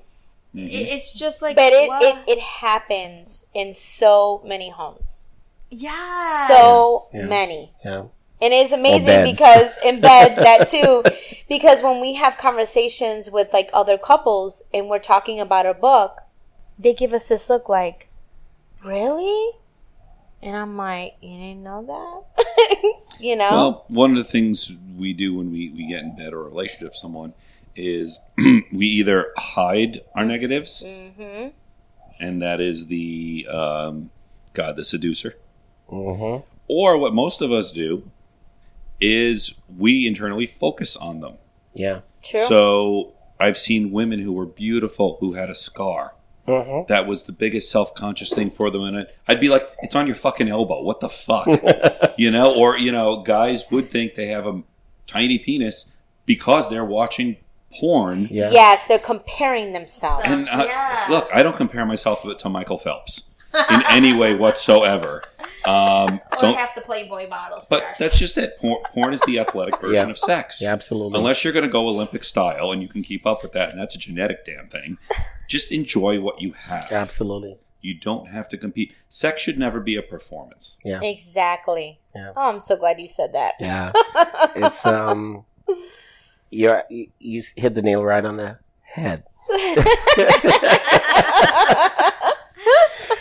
Mm-hmm. i- It's just like, But it, it, it happens in so many homes. yeah, So Yeah. many. Yeah. And it's amazing because in beds that too, because when we have conversations with like other couples and we're talking about a book, they give us this look like, really? And I'm like, you didn't know that? you know? Well, one of the things we do when we, we get in bed or a relationship with someone is we either hide our negatives, mm-hmm. and that is the um, God, the seducer, Mm-hmm. or what most of us do is we internally focus on them. Yeah. True. So I've seen women who were beautiful who had a scar. Mm-hmm. That was the biggest self conscious thing for them. And I'd be like, it's on your fucking elbow. What the fuck? you know, or, you know, guys would think they have a tiny penis because they're watching porn. Yeah. yes, they're comparing themselves. And uh, Yes. look, I don't compare myself to, to Michael Phelps in any way whatsoever. Um, or don't, half the Playboy bottles. but stars. that's just it. Porn, porn is the athletic version Yeah. of sex. Yeah, absolutely. Unless you're going to go Olympic style and you can keep up with that, and that's a genetic damn thing. Just enjoy what you have. absolutely. You don't have to compete. Sex should never be a performance. Yeah. exactly. Yeah. Oh, I'm so glad you said that. Yeah. it's um you're you, you hit the nail right on the head.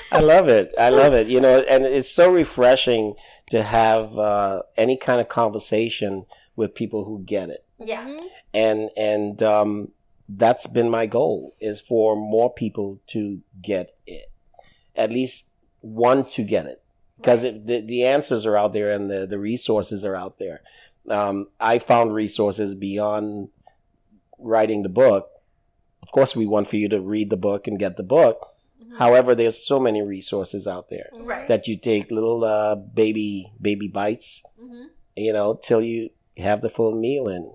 I love it. I love it. You know, and it's so refreshing to have uh, any kind of conversation with people who get it. yeah, And and um, that's been my goal is for more people to get it. At least one to get it. Because the, the answers are out there and the, the resources are out there. Um, I found resources beyond writing the book. Of course, we want for you to read the book and get the book. However, there's so many resources out there right. that you take little uh, baby baby bites, hmm you know, till you have the full meal in.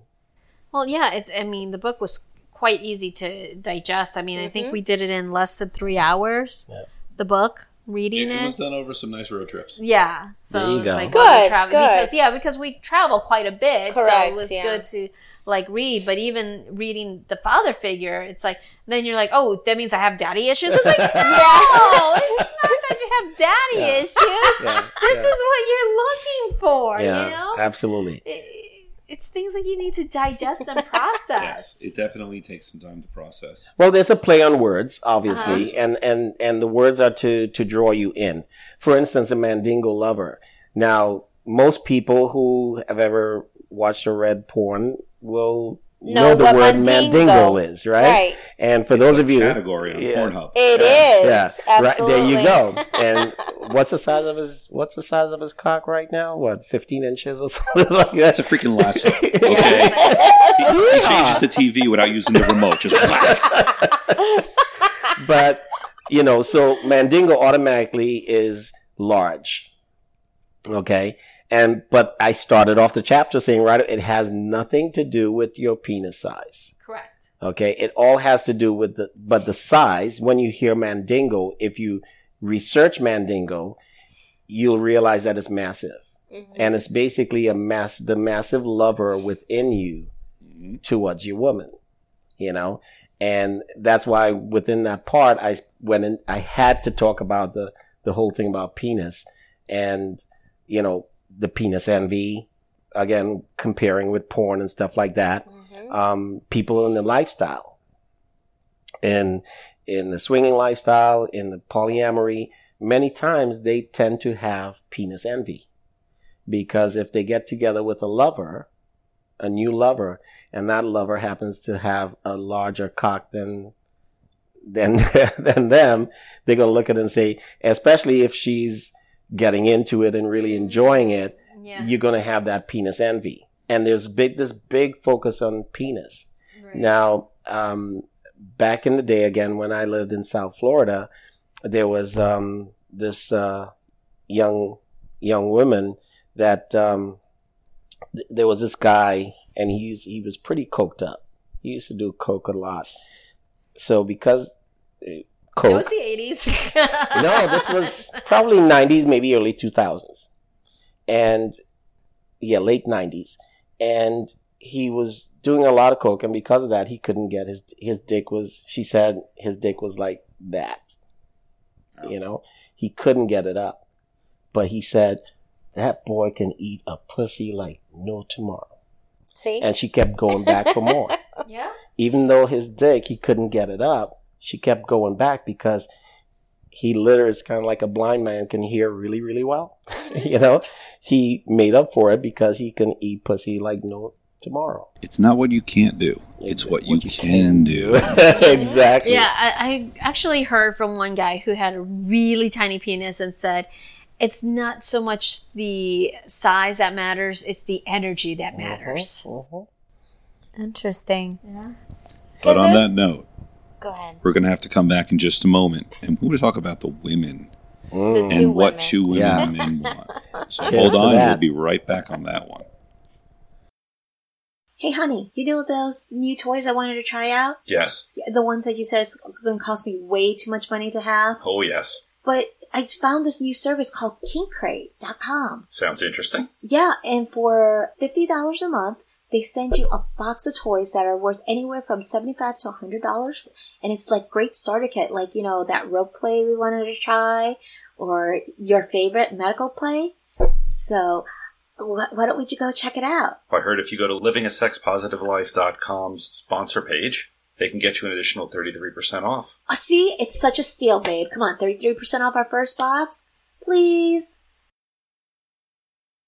Well, yeah, it's. I mean, the book was quite easy to digest. I mean, I think we did it in less than three hours. Yeah. The book, reading It it. was done over some nice road trips. Yeah, so it's go. like oh, while we Good, travel good. because yeah, because we travel quite a bit, so it was yeah. good to like read. But even reading the father figure, it's like then you're like, oh, that means I have daddy issues. It's like, no, it's not that you have daddy Yeah. issues. Yeah, This yeah. is what you're looking for. yeah, You know, absolutely. It- it's things that you need to digest and process. Yes, it definitely takes some time to process. Well, there's a play on words, obviously, Uh-huh. and, and, and the words are to, to draw you in. For instance, a Mandingo lover. Now, most people who have ever watched or read porn will Know know the word mandingo- mandingo is, right? Right. And for It's those a of you, category on Yeah. Pornhub. It is. yeah, Absolutely. right there you go. And what's the size of his? What's the size of his cock right now? What, fifteen inches or something like that? That's a freaking lasso. Okay. he, he changes the TV without using the remote. Just whack. but you know, so Mandingo automatically is large. Okay. And but I started off the chapter saying right it has nothing to do with your penis size. Correct. Okay. It all has to do with the but the size, when you hear Mandingo, if you research Mandingo, you'll realize that it's massive. Mm-hmm. And it's basically a mass the massive lover within you mm-hmm. towards your woman. You know? And that's why within that part I went in I had to talk about the the whole thing about penis and you know the penis envy again comparing with porn and stuff like that um, people in the lifestyle. And in the swinging lifestyle in the polyamory many times they tend to have penis envy. Because if they get together with a lover a new lover and that lover happens to have a larger cock than than than them, they're gonna look at it and say, especially if she's getting into it and really enjoying it, Yeah. you're gonna have that penis envy. And there's big this big focus on penis. Right. Now, um, back in the day, again, when I lived in South Florida, there was um, this uh, young young woman that um, th- there was this guy, and he used, he was pretty coked up. He used to do coke a lot. So because coke, It was the 80s. no, this was probably 90s, maybe early 2000s. And yeah, late 90s. And he was doing a lot of coke and because of that he couldn't get his his dick was she said his dick was like that. Oh. You know, he couldn't get it up. But he said that boy can eat a pussy like no tomorrow. See? And she kept going back for more yeah. even though his dick he couldn't get it up she kept going back because he literally is kind of like a blind man can hear really really well you know he made up for it because he can eat pussy like no tomorrow It's not what you can't do. It's what you can do. exactly Yeah, I, I actually heard from one guy who had a really tiny penis and said, it's not so much the size that matters, it's the energy that matters. Mhm. Interesting. Yeah but on that note, Go ahead. we're going to have to come back in just a moment, and we're going to talk about the women Mm. two and what women. two women Yeah. and men want. So hold on, we'll be right back on that one. Hey, honey, you know those new toys I wanted to try out? Yes. The ones that you said it's going to cost me way too much money to have? Oh, yes. But I found this new service called KinkCrate.com. Sounds interesting. Yeah, and for $50 a month, they send you a box of toys that are worth anywhere from 75 to $100. And it's like great starter kit, like, you know, that rope play we wanted to try, or your favorite medical play. So, wh- why don't we just go check it out? I heard if you go to livingasexpositivelife.com's sponsor page, they can get you an additional 33% off. Oh, see, it's such a steal, babe. Come on, 33% off our first box? Please.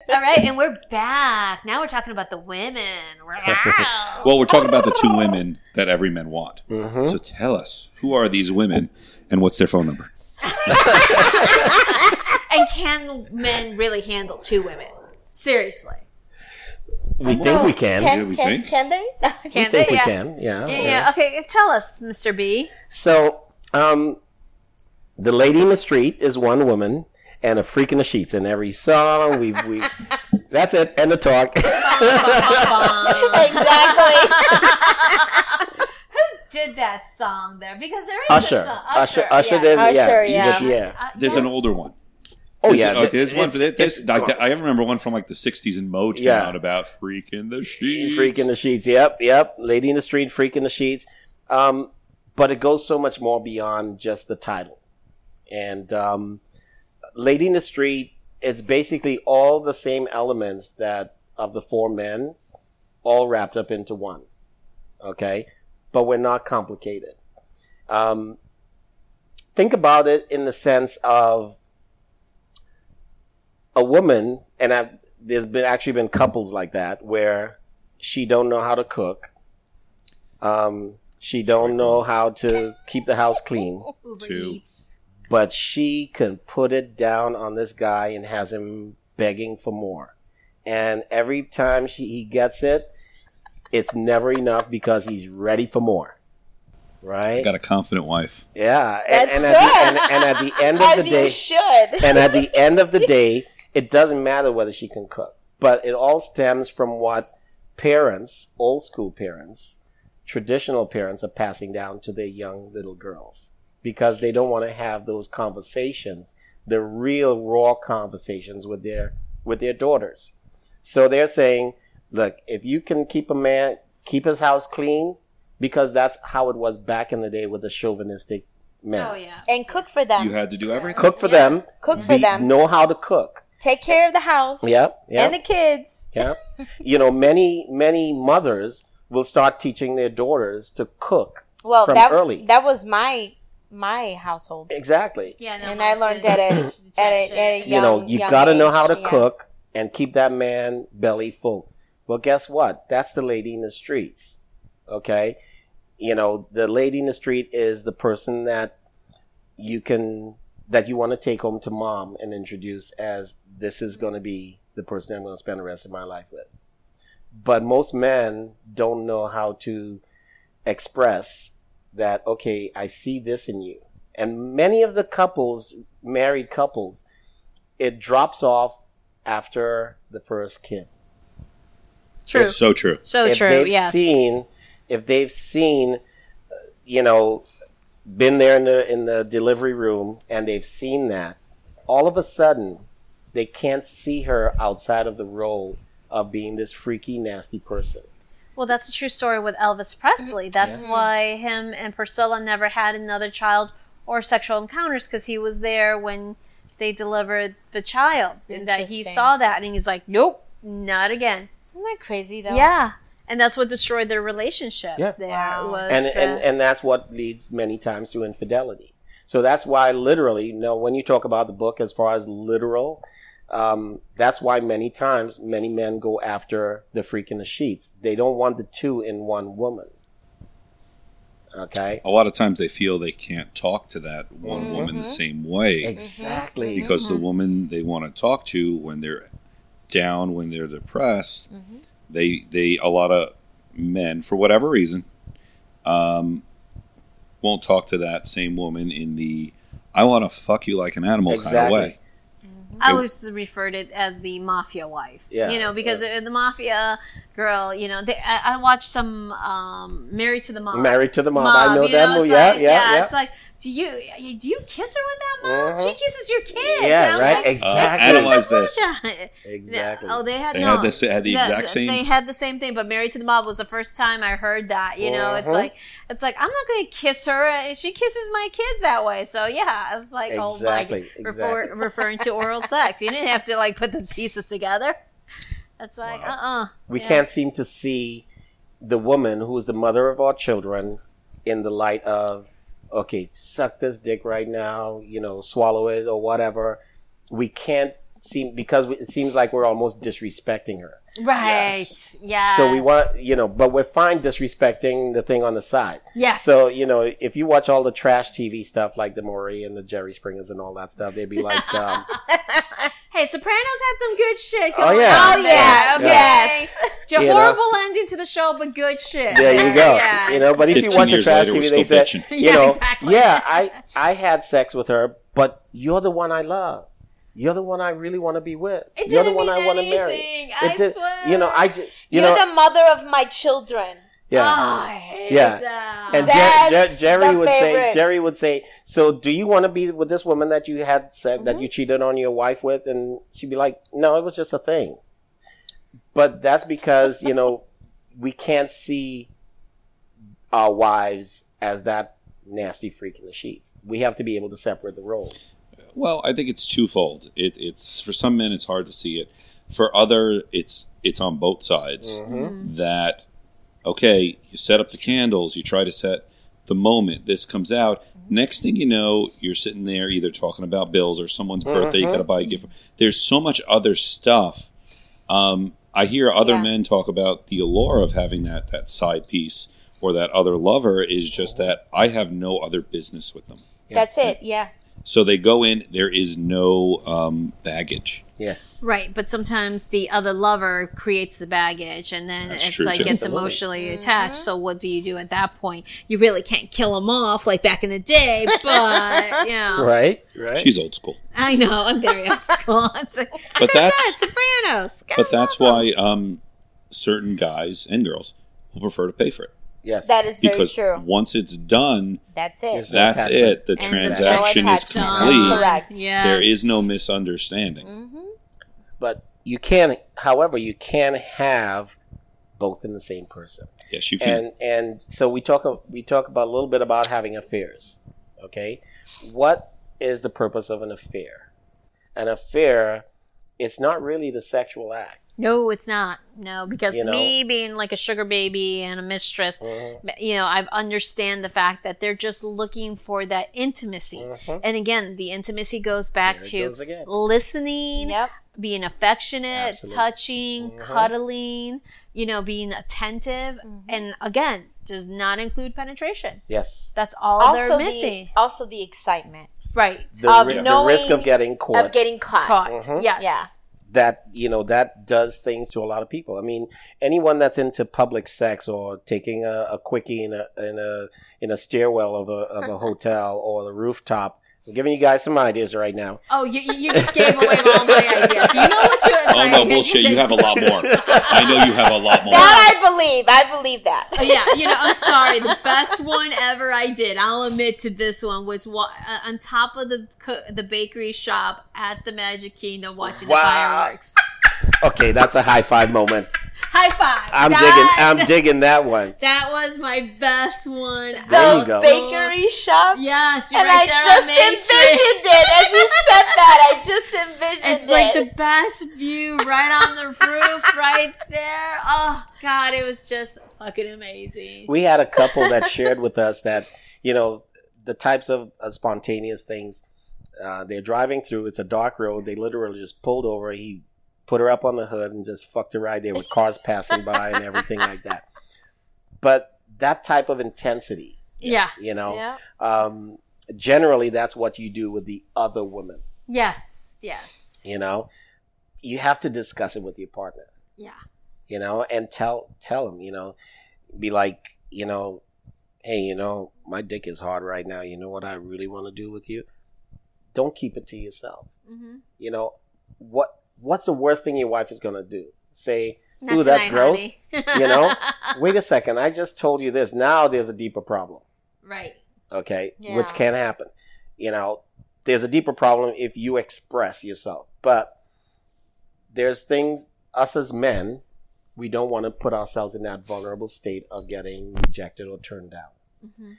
All right, and we're back. Now we're talking about the women. Wow. Well, we're talking about the two women that every man want. Mhm. So tell us, who are these women and what's their phone number? and can men really handle two women? Seriously. we think we can, Yeah, Can, we can, think. can they? we Can think they? we Yeah. can yeah, Yeah, yeah. Okay, tell us, Mr. B. so um the lady in the street is one woman and a freak in the sheets in every song we we that's it end of talk exactly. Who did that song there? Because there is Usher. a song. Usher. Usher yeah. did. yeah. Usher, he yeah. did, yeah. Uh, There's an older one. Oh There's- yeah. uh, there's one. It's- There's, it's- like, I remember one from like the '60s in Motown Yeah. about "Freak in the Sheets." Freak in the sheets. Yep, yep. Lady in the street, freak in the sheets. Um, but it goes so much more beyond just the title. And um, Lady in the Street, it's basically all the same elements that of the four men, all wrapped up into one. Okay, but we're not complicated. Um, think about it in the sense of a woman, and I've, there's been actually been couples like that where she don't know how to cook. Um, she don't know how to keep the house clean, Uber Two. Eats. But she can put it down on this guy and has him begging for more. And every time she, he gets it, it's never enough because he's ready for more. I Right? got a confident wife. Yeah. And, That's and, at the, good. and, and at the end of the you day, should. and at the end of the day, it doesn't matter whether she can cook, but it all stems from what parents, old school parents, traditional parents are passing down to their young little girls because they don't want to have those conversations, the real raw conversations with their with their daughters. So they're saying, look, if you can keep a man keep his house clean because that's how it was back in the day with the chauvinistic men. Oh yeah. and cook for them. You had to do everything. Cook for them. Cook for be- them. Know how to cook. Take care of the house. Yep. Yep. And the kids. Yeah. you know, many many mothers will start teaching their daughters to cook. Well, From that early. that was my my household, Exactly. Yeah, no, and I learned been- at a at a, at a young, you know, you got to know how to yeah. cook and keep that man belly full. Well, guess what? That's the lady in the streets. Okay? You know, the lady in the street is the person that you can that you want to take home to mom and introduce as this is going to be the person I'm going to spend the rest of my life with. But most men don't know how to express that okay, I see this in you. And many of the couples, married couples, it drops off after the first kid. True. So true. So if true. they've Yes. seen, if they've seen, uh, you know, been there in the in the delivery room and they've seen that, all of a sudden, they can't see her outside of the role of being this freaky, nasty person. Well, that's a true story with Elvis Presley. Mm-hmm. That's why him and Priscilla never had another child or sexual encounters because he was there when they delivered the child, and that he saw that, and he's like, "Nope, not again." Isn't that crazy though? Yeah, and that's what destroyed their relationship. Yeah. there Wow. was and, the- and and that's what leads many times to infidelity. So that's why literally, you know, when you talk about the book as far as literal, um, that's why many times many men go after the freak in the sheets. They don't want the two in one woman. Okay. A lot of times they feel they can't talk to that one woman the same way Exactly. because the woman they want to talk to when they're down, when they're depressed, they they a lot of men for whatever reason um, won't talk to that same woman in the I want to fuck you like an animal kind of way. I always referred it as the mafia wife. Yeah, You know, because uh the mafia girl, you know, they, I, I watched some um, Married to the Mob. Married to the mob. I know that it's movie. Yeah, like, yeah, yeah. It's like, do you do you kiss her with that mouth? Mhm. She kisses your kids. Yeah, And I'm right, like, exactly. "That's Uh, analyze this. bullshit." Exactly. Oh, they had They no, had the- had the exact same- They had the same thing, but Married to the Mob was the first time I heard that. You know, it's Mhm. like it's like I'm not going to kiss her. She kisses my kids that way. So yeah, it's like Exactly, oh my, refer, exactly. referring to oral sex. You didn't have to like put the pieces together. It's like uh uh we can't seem to see the woman who is the mother of our children in the light of okay suck this dick right now you know swallow it or whatever. We can't seem because we, it seems like we're almost disrespecting her Right. Yes. so we want you know but we're fine disrespecting the thing on the side Yes. so you know if you watch all the trash tv stuff like the Maury and the jerry springers and all that stuff they'd be like um, Hey, Sopranos had some good shit Oh, going yeah. on Oh there. yeah. Okay. Yes. J- You know. horrible ending to the show, but good shit. There you go. Yeah. You know, but if you watch the trash later, TV, they still say, bitching. you Yeah, know, exactly. yeah, I I had sex with her, but you're the one I love. You're the one I really want to be with. It you're the didn't one mean I want to marry. anything. I did- swear. You know, I just, you You're know, the mother of my children. yeah. Oh, I hate Yeah. that. And Jer- That's Jer- Jerry the would say. Jerry would say, so do you want to be with this woman that you had said Mm-hmm. that you cheated on your wife with? And she'd be like, no, it was just a thing. But that's because, you know, we can't see our wives as that nasty freak in the sheets. We have to be able to separate the roles. Well, I think it's twofold. It, it's for some men it's hard to see it. For other, it's it's on both sides. Mm-hmm. Mm-hmm. That okay, you set up the candles, you try to set the moment this comes out. Mm-hmm. Next thing you know, you're sitting there either talking about bills or someone's birthday. You got to buy a gift. There's so much other stuff Um, I hear other Yeah. men talk about the allure of having that that side piece or that other lover is just that I have no other business with them. That's it. Yeah. So they go in. There is no um, baggage. Yes. Right, but sometimes the other lover creates the baggage, and then That's it's true, like too. gets Absolutely. emotionally attached. So what do you do at that point? You really can't kill them off like back in the day, but yeah, Right. Right. She's old school, I know I'm very old school. It's like, but that's Sopranos. God, but that's why um, certain guys and girls will prefer to pay for it yes. That is very because true. once it's done, That's it. Yes. that's attachment. it. The And the transaction no is attachment. complete. That's correct. Yeah, There is no misunderstanding. hmm but you can, however, you can have both in the same person. Yes, you can. and and so we talk we talk about a little bit about having affairs okay what is the purpose of an affair an affair it's not really the sexual act No, it's not. No, because You know? me being like a sugar baby and a mistress, Mhm. you know, I understand the fact that they're just looking for that intimacy. Mhm. And again, the intimacy goes back There to goes listening, Yep. being affectionate, Absolutely. touching, Mhm. cuddling, you know, being attentive. And again, does not include penetration. yes That's all Also they're the, missing. also the excitement right. the, Of ri- the risk of getting caught of getting caught. Caught. Mhm. Yes. Yeah. That you know that does things to a lot of people. I mean, anyone that's into public sex or taking a, a quickie in a in a in a stairwell of a of a hotel or the rooftop. I'm giving you guys some ideas right now. Oh, you, you just gave away all my ideas. You know what you oh no, bullshit! You have a lot more. I know you have a lot more. That I believe. I believe that. Oh, yeah, you know, I'm sorry. The best one ever I did, I'll admit to this one, was wa- uh, on top of the co- the bakery shop at the Magic Kingdom watching Wow. the fireworks. Okay, that's a high five moment. High five! I'm That- digging. I'm digging that one. That was my best one. There you the go. bakery shop. Yes, you're And right I there just on Main Street. envisioned it as you said that. I just envisioned it. It's like the best view right on the roof, right there. Oh God, it was just fucking amazing. We had a couple that shared with us that you know the types of uh, spontaneous things. Uh, they're driving through. It's a dark road. They literally just pulled over. He put her up on the hood and just fucked her right there with cars passing by and everything like that. But that type of intensity, Yeah. you know, yeah. um, generally that's what you do with the other woman. Yes. Yes. You know, you have to discuss it with your partner. Yeah. you know, and tell tell him, you know, be like, you know, hey, you know, my dick is hard right now. You know what I really want to do with you? Don't keep it to yourself. Mm-hmm. You know, what what's the worst thing your wife is gonna do? Say, ooh, that's tonight, gross. You know? Wait a second, I just told you this. Now there's a deeper problem. right. Okay, Yeah. which can happen. You know, there's a deeper problem if you express yourself, but there's things us as men we don't want to put ourselves in that vulnerable state of getting rejected or turned down. Mm-hmm.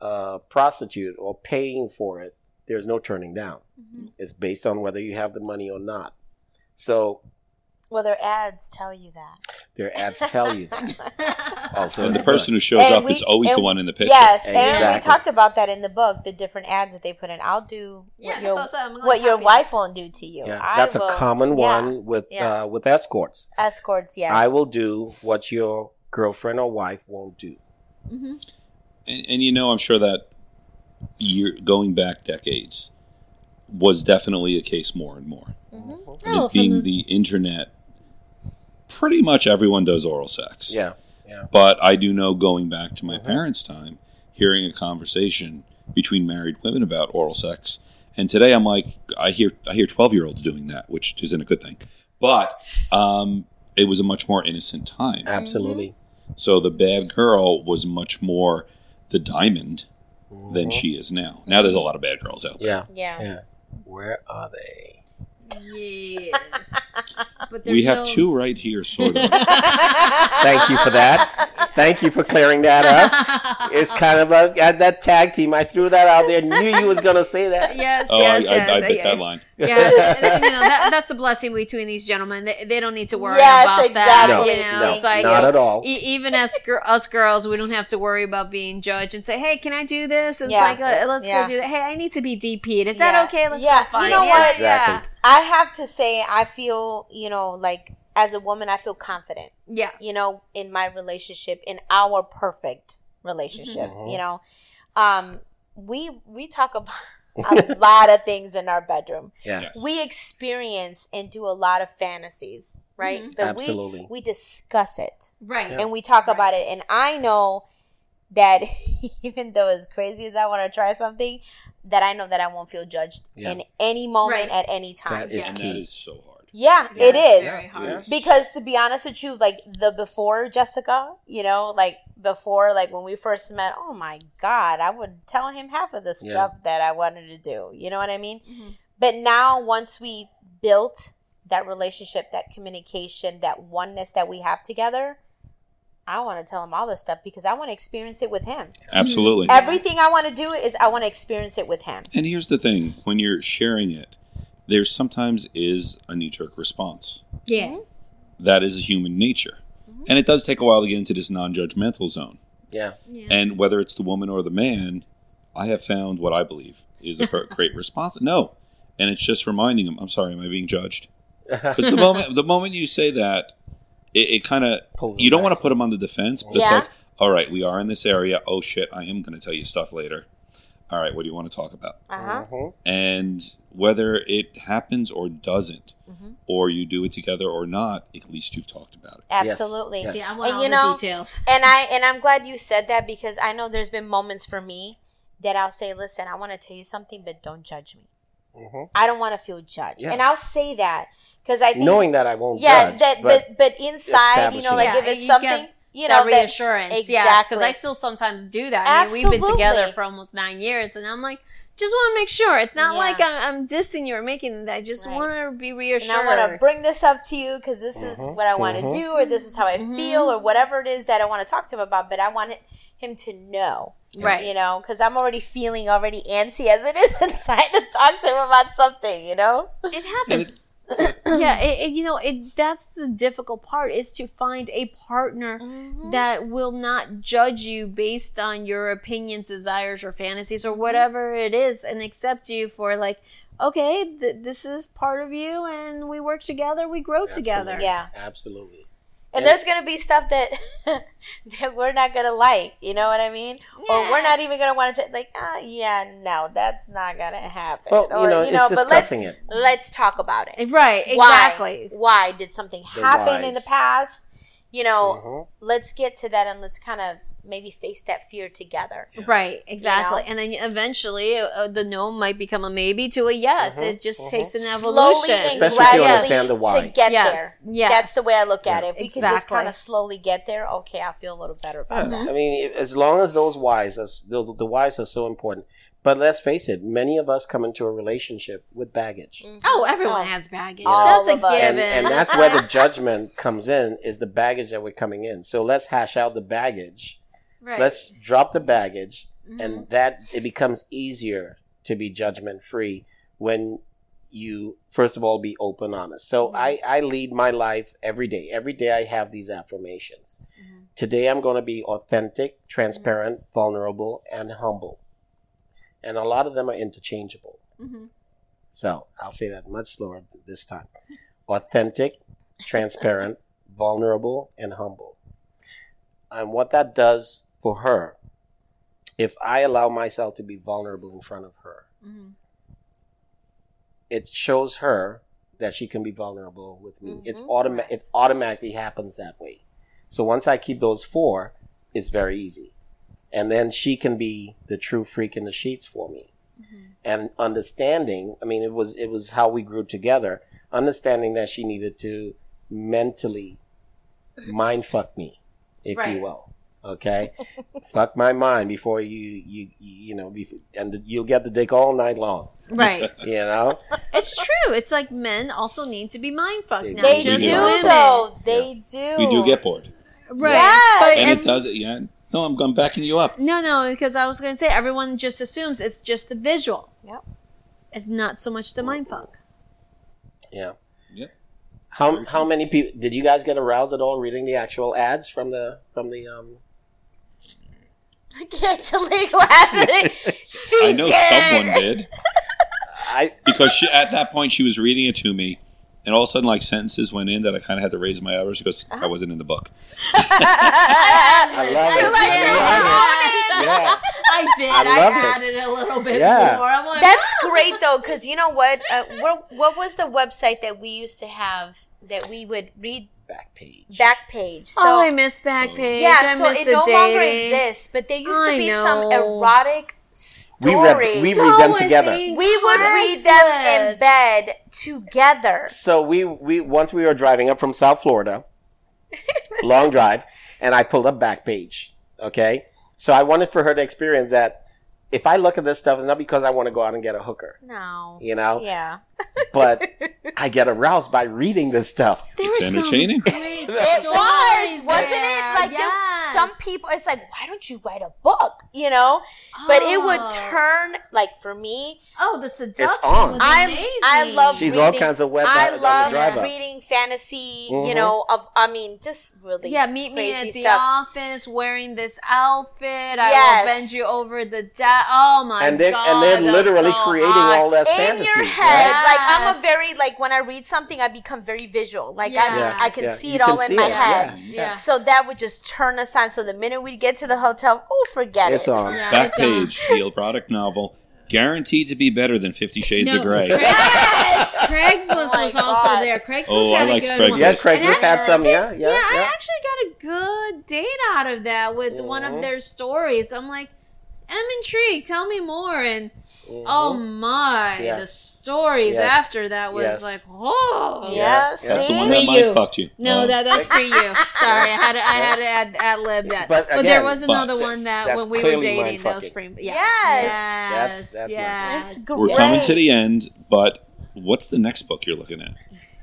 Uh, prostitute or paying for it, there's no turning down. Mm-hmm. It's based on whether you have the money or not. So Well, their ads tell you that. their ads tell you that. Also, And the the person book. who shows And up we- is always the one in the picture. Yes, and we talked about that in the book. The different ads that they put in. I'll do Yeah, what your, also- I'm what your wife won't do to you. yeah, I that's a will- common yeah, one with yeah. uh, with escorts. escorts. Yes, I will do what your girlfriend or wife won't do. Mm-hmm. And, and you know, I'm sure that year going back decades was definitely a case more and more. Mm-hmm. And Oh, it being the- the internet, pretty much everyone does oral sex. Yeah, But I do know going back to my Mhm. parents' time, hearing a conversation between married women about oral sex, and today I'm like, I hear I hear twelve year olds doing that, which isn't a good thing. But um, it was a much more innocent time. absolutely. So the bad girl was much more the diamond than Mhm. she is now. Now there's a lot of bad girls out there. Yeah, Yeah. yeah. Where are they? Yes. But We there's have no- two right here, sort of. Thank you for that. Thank you for clearing that up. It's kind of a uh, that tag team. I threw that out there. Knew you was gonna say that. Yes, Oh, yes, I, yes. I, I I- bit that line. Yeah, and, you know, that, that's a blessing between these gentlemen. They, they don't need to worry Yes, about that. exactly. You know, no, it's like not at all. e- even as gir- us girls, we don't have to worry about being judged and say, "Hey, can I do this?" And Yeah. it's like, uh, "Let's Yeah. go do that." Hey, I need to be DP'd. Is Yeah. that okay? Let's Yeah. go find You know it. what? Exactly. I have to say, I feel, you know, like as a woman, I feel confident. Yeah. You know, in my relationship, in our perfect relationship. You know, um, we we talk about a lot of things in our bedroom. Yeah. Yes. We experience and do a lot of fantasies, right? Mm-hmm. But Absolutely. we we discuss it Right. and we talk about it. And I know that even though as crazy as I want to try something, that I know that I won't feel judged Yeah. in any moment Right. at any time. That is and key. that is so hard. Yeah, it is. Very hard. Yes. Because to be honest with you, like the before Jessica, you know, like before, like when we first met, oh my God, I would tell him half of the Yeah. stuff that I wanted to do. You know what I mean? Mm-hmm. But now, once we built that relationship, that communication, that oneness that we have together, I want to tell him all this stuff because I want to experience it with him. Absolutely. Everything I want to do is I want to experience it with him. And here's the thing: when you're sharing it, there sometimes is a knee-jerk response. Yes. That is human nature, mm-hmm. and it does take a while to get into this non-judgmental zone. Yeah. And whether it's the woman or the man, I have found what I believe is a per- great response. No, and it's just reminding them, "I'm sorry, am I being judged?" Because the moment the moment you say that, it, it kind of Pulls them you don't want to put them on the defense, but it's like, "All right, we are in this area. Oh shit, I am going to tell you stuff later. All right, what do you want to talk about?" Uh huh. Mhm. And whether it happens or doesn't, Mm-hmm. or you do it together or not, at least you've talked about it. Absolutely. Yes. See, I want And all you the know- details. And I and I'm glad you said that because I know there's been moments for me that I'll say, "Listen, I want to tell you something, but don't judge me. Mhm. I don't want to feel judged." Yeah. And I'll say that because I think, Knowing that I won't yeah, judge, that but, but but inside, you know, like establishing if it's something, get you know, that that- reassurance, yes, because I still sometimes do that. I mean, we've been together for almost nine years, and I'm like, just want to make sure. It's not Yeah. like I'm, I'm dissing you or making. That. I just Right. want to be and reassured. I want to bring this up to you because this is Mhm, what I want to mhm. do, or this is how I Mm-hmm. feel, or whatever it is that I want to talk to him about. But I want him to know, Right. You know, because I'm already feeling already antsy as it is inside to talk to him about something. You know, It happens. Yeah, it, it, you know, it that's the difficult part is to find a partner Mm-hmm. that will not judge you based on your opinions, desires, or fantasies, or whatever it is, and accept you for like, okay, th- this is part of you, and we work together, we grow together. Yeah. absolutely. And Yeah. there's gonna be stuff that that we're not gonna like, you know what I mean? Or we're not even gonna want to like, ah, yeah, no, that's not gonna happen. Well, or, you know, it's but let's it. let's talk about it. Right, exactly. Why did something The happen in the past? You know, Mhm. let's get to that and let's kind of maybe face that fear together. Right, exactly. know? And then eventually uh, the no might become a maybe to a yes. Mhm, It just mhm. takes an Slowly evolution. and Especially if you understand the why. to get Yes, there. yes. That's the way I look at Yeah. it. If we can just kind of slowly get there, okay, I feel a little better about Yeah, that. I mean, as long as those whys, are, the, the whys are so important. But let's face it, many of us come into a relationship with baggage. Oh, everyone Oh. has baggage. All That's a us. given. And, and that's where the judgment comes in, is the baggage that we're coming in. So let's hash out the baggage. Right. Let's drop the baggage, Mhm. and that it becomes easier to be judgment free when you first of all be open honest. So i i lead my life every day. Every day i have these affirmations. Today i'm going to be authentic transparent vulnerable and humble. And a lot of them are interchangeable. Mhm. so i'll say that much slower this time. Authentic transparent vulnerable and humble. And what that does for her if I allow myself to be vulnerable in front of her, Mhm. it shows her that she can be vulnerable with me. It's Mhm. automa-. It automatically happens that way. So once I keep those four, it's very easy, and then she can be the true freak in the sheets for me. And understanding, I mean, it was it was how we grew together. Understanding that she needed to mentally mind fuck me, if Right. you will. Okay, fuck my mind before you you you, you know, before, and you'll get the dick all night long. Right. You know, It's true. It's like men also need to be mind fucked. They Not They just do, do. women. though. They do. We do get bored, Right. Yes. But and it does it. Yeah, no, I'm, I'm backing you up. No, no, because I was going to say everyone just assumes it's just the visual. Yep. It's not so much the mind fuck. yeah. Yep. How how many people did you guys get aroused at all reading the actual ads from the from the um? Angelique laughing. She I know did. someone did I because she, at that point she was reading it to me, and all of a sudden, like sentences went in that I kind of had to raise my eyebrows. She goes, Uh-huh. "I wasn't in the book." I love it. You're like, I love it. Yeah. I did. I I, love it. added a little bit Yeah. more. I'm like, That's great though, because you know what? Uh, what? What was the website that we used to have that we would read Back page. Backpage? So oh, I miss Backpage. yeah, I so miss it the no dating. longer exists. But there used to I be some know. erotic We stories. read- we read them together. We would read them in bed together. So we we once we were driving up from South Florida, long drive, and I pulled up Backpage. Okay, so I wanted for her to experience that. If I look at this stuff, it's not because I want to go out and get a hooker, No. you know, Yeah. but I get aroused by reading this stuff. There It's were some entertaining. great It stories was, wasn't there. it? Like there- yes. some people, it's like, why don't you write a book? You know, but it would Oh. turn like for me. Oh, the seduction it's on. was I amazing. I love She's reading, all kinds of web I on love drive up. reading fantasy. You Mhm. know, of I mean, just really Yeah, meet me crazy at the stuff. office wearing this outfit. I will bend you over the desk. Oh my And they're- god! and they're that's literally so creating hot. all that fantasy in fantasies, your head. right? Like I'm a very like when I read something, I become very visual. Like I Yeah. mean, I can Yeah, see you it all can in my it, head. yeah, Yeah. So that would just turn us on. So the minute we get to the hotel, oh, forget It's it. It's on. Yeah, it's on. Backpage, the erotic novel, guaranteed to be better than Fifty Shades No, of Grey. Craig- Craigslist Oh my was also there. Craigslist Oh, I had a liked good one. Craigslist. Yeah, And Craigslist had actually- some. Yeah, yeah, Yeah, I actually got a good date out of that with one Mhm. of their stories. I'm like, I'm intrigued. Tell me more. And oh my, Mm-hmm. Yeah. the stories Yes. after that was Yes. like, oh Yeah, Yeah. That's the one that For might you. fucked you. No, Oh. that that's for you. Sorry, I had to, I had to add, ad lib that. But But, there was but another one that that's when we were clearly dating, that was mindfucking. free. Yeah. Yes. yes, That's- that's yes. It's great. We're coming to the end, but what's the next book you're looking at?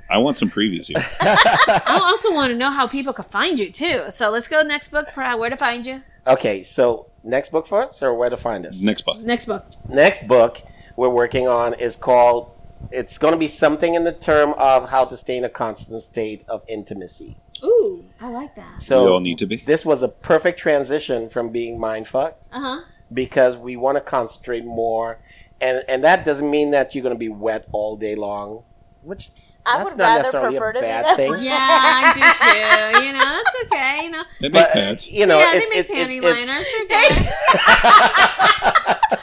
I want some previews here. I also want to know how people can find you too. So let's go next book. Where to find you? Okay, so next book for us, or where to find us? Next book. Next book. Next book we're working on is called. It's going to be something in the term of how to stay in a constant state of intimacy. Ooh, I like that. So we all need to be. this was a perfect transition from being mind fucked Uh huh. because we want to concentrate more, and and that doesn't mean that you're going to be wet all day long, which I that's would not rather necessarily prefer a to be bad that thing. way. Yeah, I do too. You know, it's okay. You know, It makes But sense. Uh, you know, yeah, it's, they make it's, panty it's, it's, liners. They're good.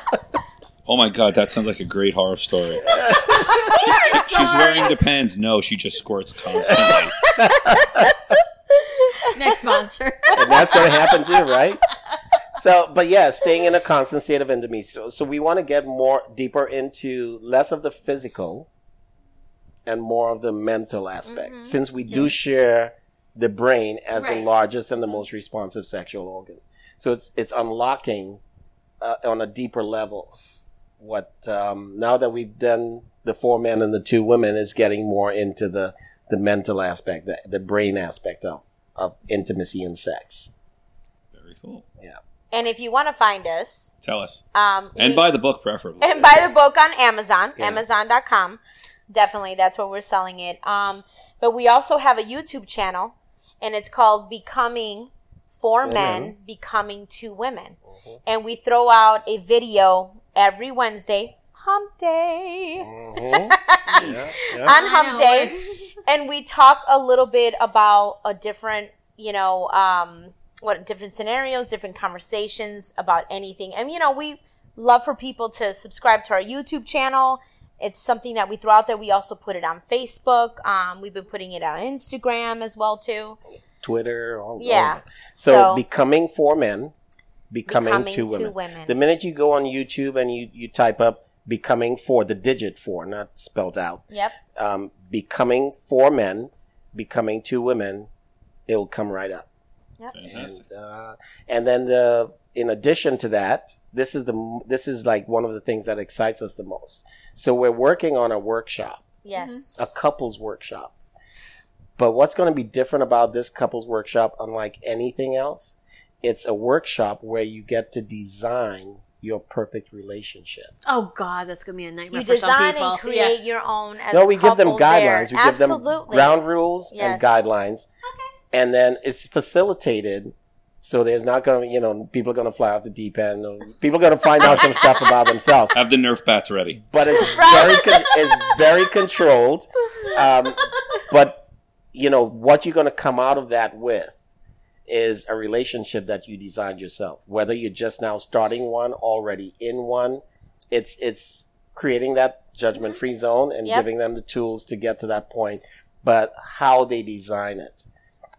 Oh my god, that sounds like a great horror story. She's wearing the pants. No, she just squirts constantly. Next sponsor. and that's going to happen too, right? So, but yeah, staying in a constant state of intimacy. So, so we want to get more deeper into less of the physical and more of the mental aspect, since we do share the brain as the largest and the most responsive sexual organ. So it's it's unlocking uh, on a deeper level. What um, now that we've done the four men and the two women is getting more into the the mental aspect, the, the brain aspect of of intimacy and sex. Very cool. Yeah and if you want to find us, Tell us. um, And we- buy the book, preferably. and buy the book on Amazon, Yeah. Amazon.com. Definitely, that's what we're selling it. Um, but we also have a YouTube channel, and it's called Becoming Four Four Men, Men. Becoming Two Women. And we throw out a video every Wednesday, Hump Day, Mhm. yeah, yeah. on Hump Day. and we talk a little bit about a different you know um what different scenarios different conversations about anything and you know we love for people to subscribe to our youtube channel it's something that we throw out there we also put it on facebook um we've been putting it on instagram as well too Twitter. All, all Yeah. that. So, So- becoming four men, becoming, Becoming two, two women. women. The minute you go on YouTube and you you type up becoming four, the digit four, not spelled out. yep Um, becoming four men, becoming two women, it'll come right up. Yep. Fantastic. And, uh, and then the in addition to that, this is the this is like one of the things that excites us the most. So we're working on a workshop, yes a couples workshop. But what's going to be different about this couples workshop, unlike anything else, it's a workshop where you get to design your perfect relationship. Oh God, that's gonna be a nightmare you for some design people. and create your own as no, a we give them couple there. guidelines. We give them ground rules Yes. and guidelines. Okay. And then it's facilitated So there's not going to, you know, people are going to fly off the deep end. People are going to find out some stuff about themselves. Have the Nerf bats ready. But it's very, con- it's very controlled. Um, but you know what you're going to come out of that with is a relationship that you designed yourself. Whether you're just now starting one, already in one, it's it's creating that judgment free zone and Yep. giving them the tools to get to that point. But how they design it.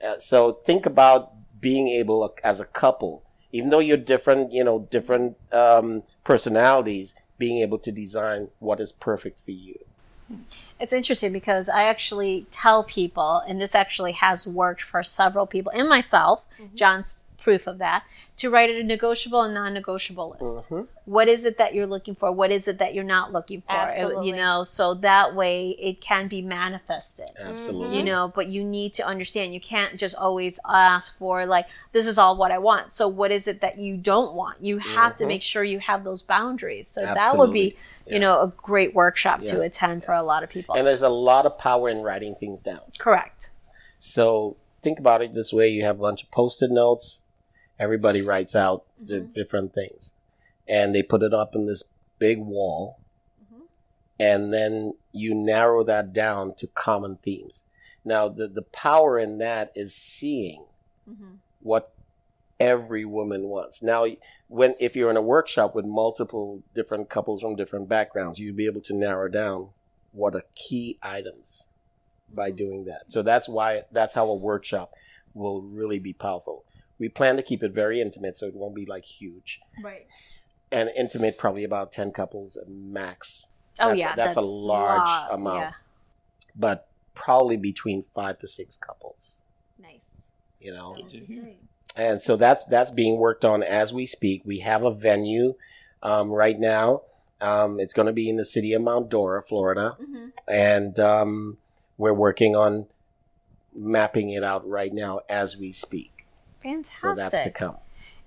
Uh, so think about being able as a couple, even though you're different, you know, different um, personalities, being able to design what is perfect for you. It's interesting because I actually tell people, and this actually has worked for several people and myself, John's proof of that, to write a negotiable and non negotiable list. Mm-hmm. What is it that you're looking for? What is it that you're not looking for? Absolutely. You know, so that way it can be manifested. Absolutely. You know, but you need to understand you can't just always ask for, like, this is all what I want. So, what is it that you don't want? You have to mm-hmm. make sure you have those boundaries. So, that would be, Absolutely. you know, a great workshop to Yeah. attend for a lot of people. And there's a lot of power in writing things down. Correct. So think about it this way: you have a bunch of post-it notes. Everybody writes out the mm-hmm. different things, and they put it up in this big wall, mm-hmm. and then you narrow that down to common themes. Now, the the power in that is seeing mm-hmm. what every woman wants. Now, when if you're in a workshop with multiple different couples from different backgrounds, you'd be able to narrow down what are key items by doing that. So that's why that's how a workshop will really be powerful. We plan to keep it very intimate, so it won't be like huge. Right. And intimate, probably about ten couples at max. Oh That's- yeah, that's a large lot, amount. Yeah. But probably between five to six couples. Nice. You know, Great. and so that's that's being worked on as we speak. We have a venue um, right now. Um, it's going to be in the city of Mount Dora, Florida, Mhm. and um, we're working on mapping it out right now as we speak. So Fantastic. that's to come.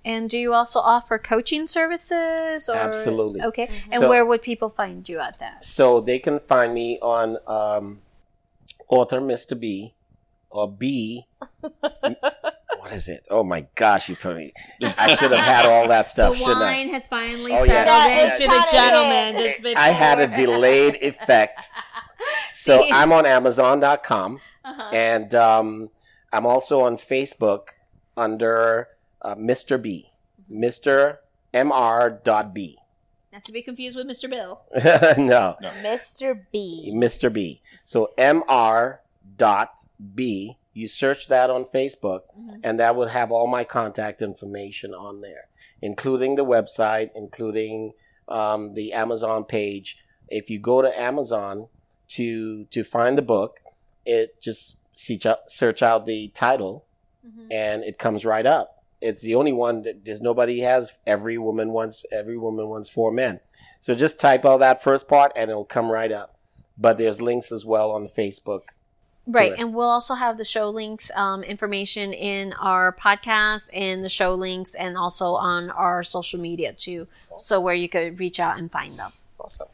And do you also offer coaching services? Or? Absolutely. Okay. And So- where would people find you at that? So they can find me on um, author Mr. B or B. what is it? Oh my gosh! You put me. I should have had all that stuff. shouldn't I? has finally Oh, yeah. Yeah, settled into the gentleman hit. that's been I had a delayed effect. So I'm on Amazon.com Uh-huh. and um, I'm also on Facebook under uh, Mr. B. Mr. Mr. Dot B. Not to be confused with Mr. Bill. no, Mr. B. Mr. B. So Mr. Dot B. You search that on Facebook, and that will have all my contact information on there, including the website, including um, the Amazon page. If you go to Amazon to to find the book, it just search out, search out the title, and it comes right up. It's the only one that there's nobody has. Every woman wants every woman wants four men. So just type out that first part, and it'll come right up. But there's links as well on Facebook. Right, and we'll also have the show links um, information in our podcast and the show links, and also on our social media too. So where you could reach out and find them. Awesome.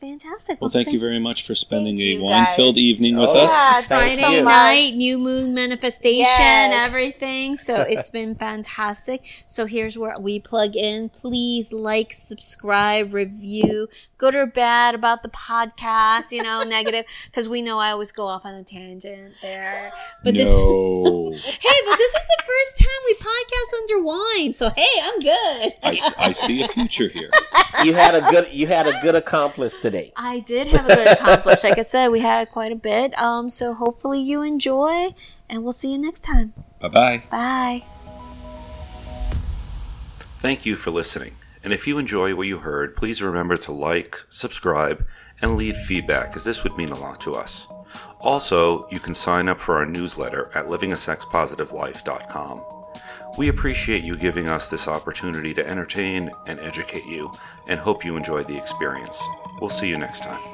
Fantastic. Well, thank you very much for spending a wine-filled guys. evening with Oh, us. Yeah, Friday you. night, new moon manifestation, Yes. everything. So it's been fantastic. So here's where we plug in. Please like, subscribe, review. Good or bad about the podcast, you know, negative, because we know I always go off on a tangent there. But this, no, hey, but this is the first time we podcast under wine. So hey, I'm good. I, I see a future here. You had a good you had a good accomplice today. I did have a good accomplish. Like I said, we had quite a bit. Um, so hopefully you enjoy, and we'll see you next time. Bye bye. Bye. Thank you for listening. And if you enjoy what you heard, please remember to like, subscribe, and leave feedback, as this would mean a lot to us. Also, you can sign up for our newsletter at livingasexpositivelife.com. We appreciate you giving us this opportunity to entertain and educate you, and hope you enjoy the experience. We'll see you next time.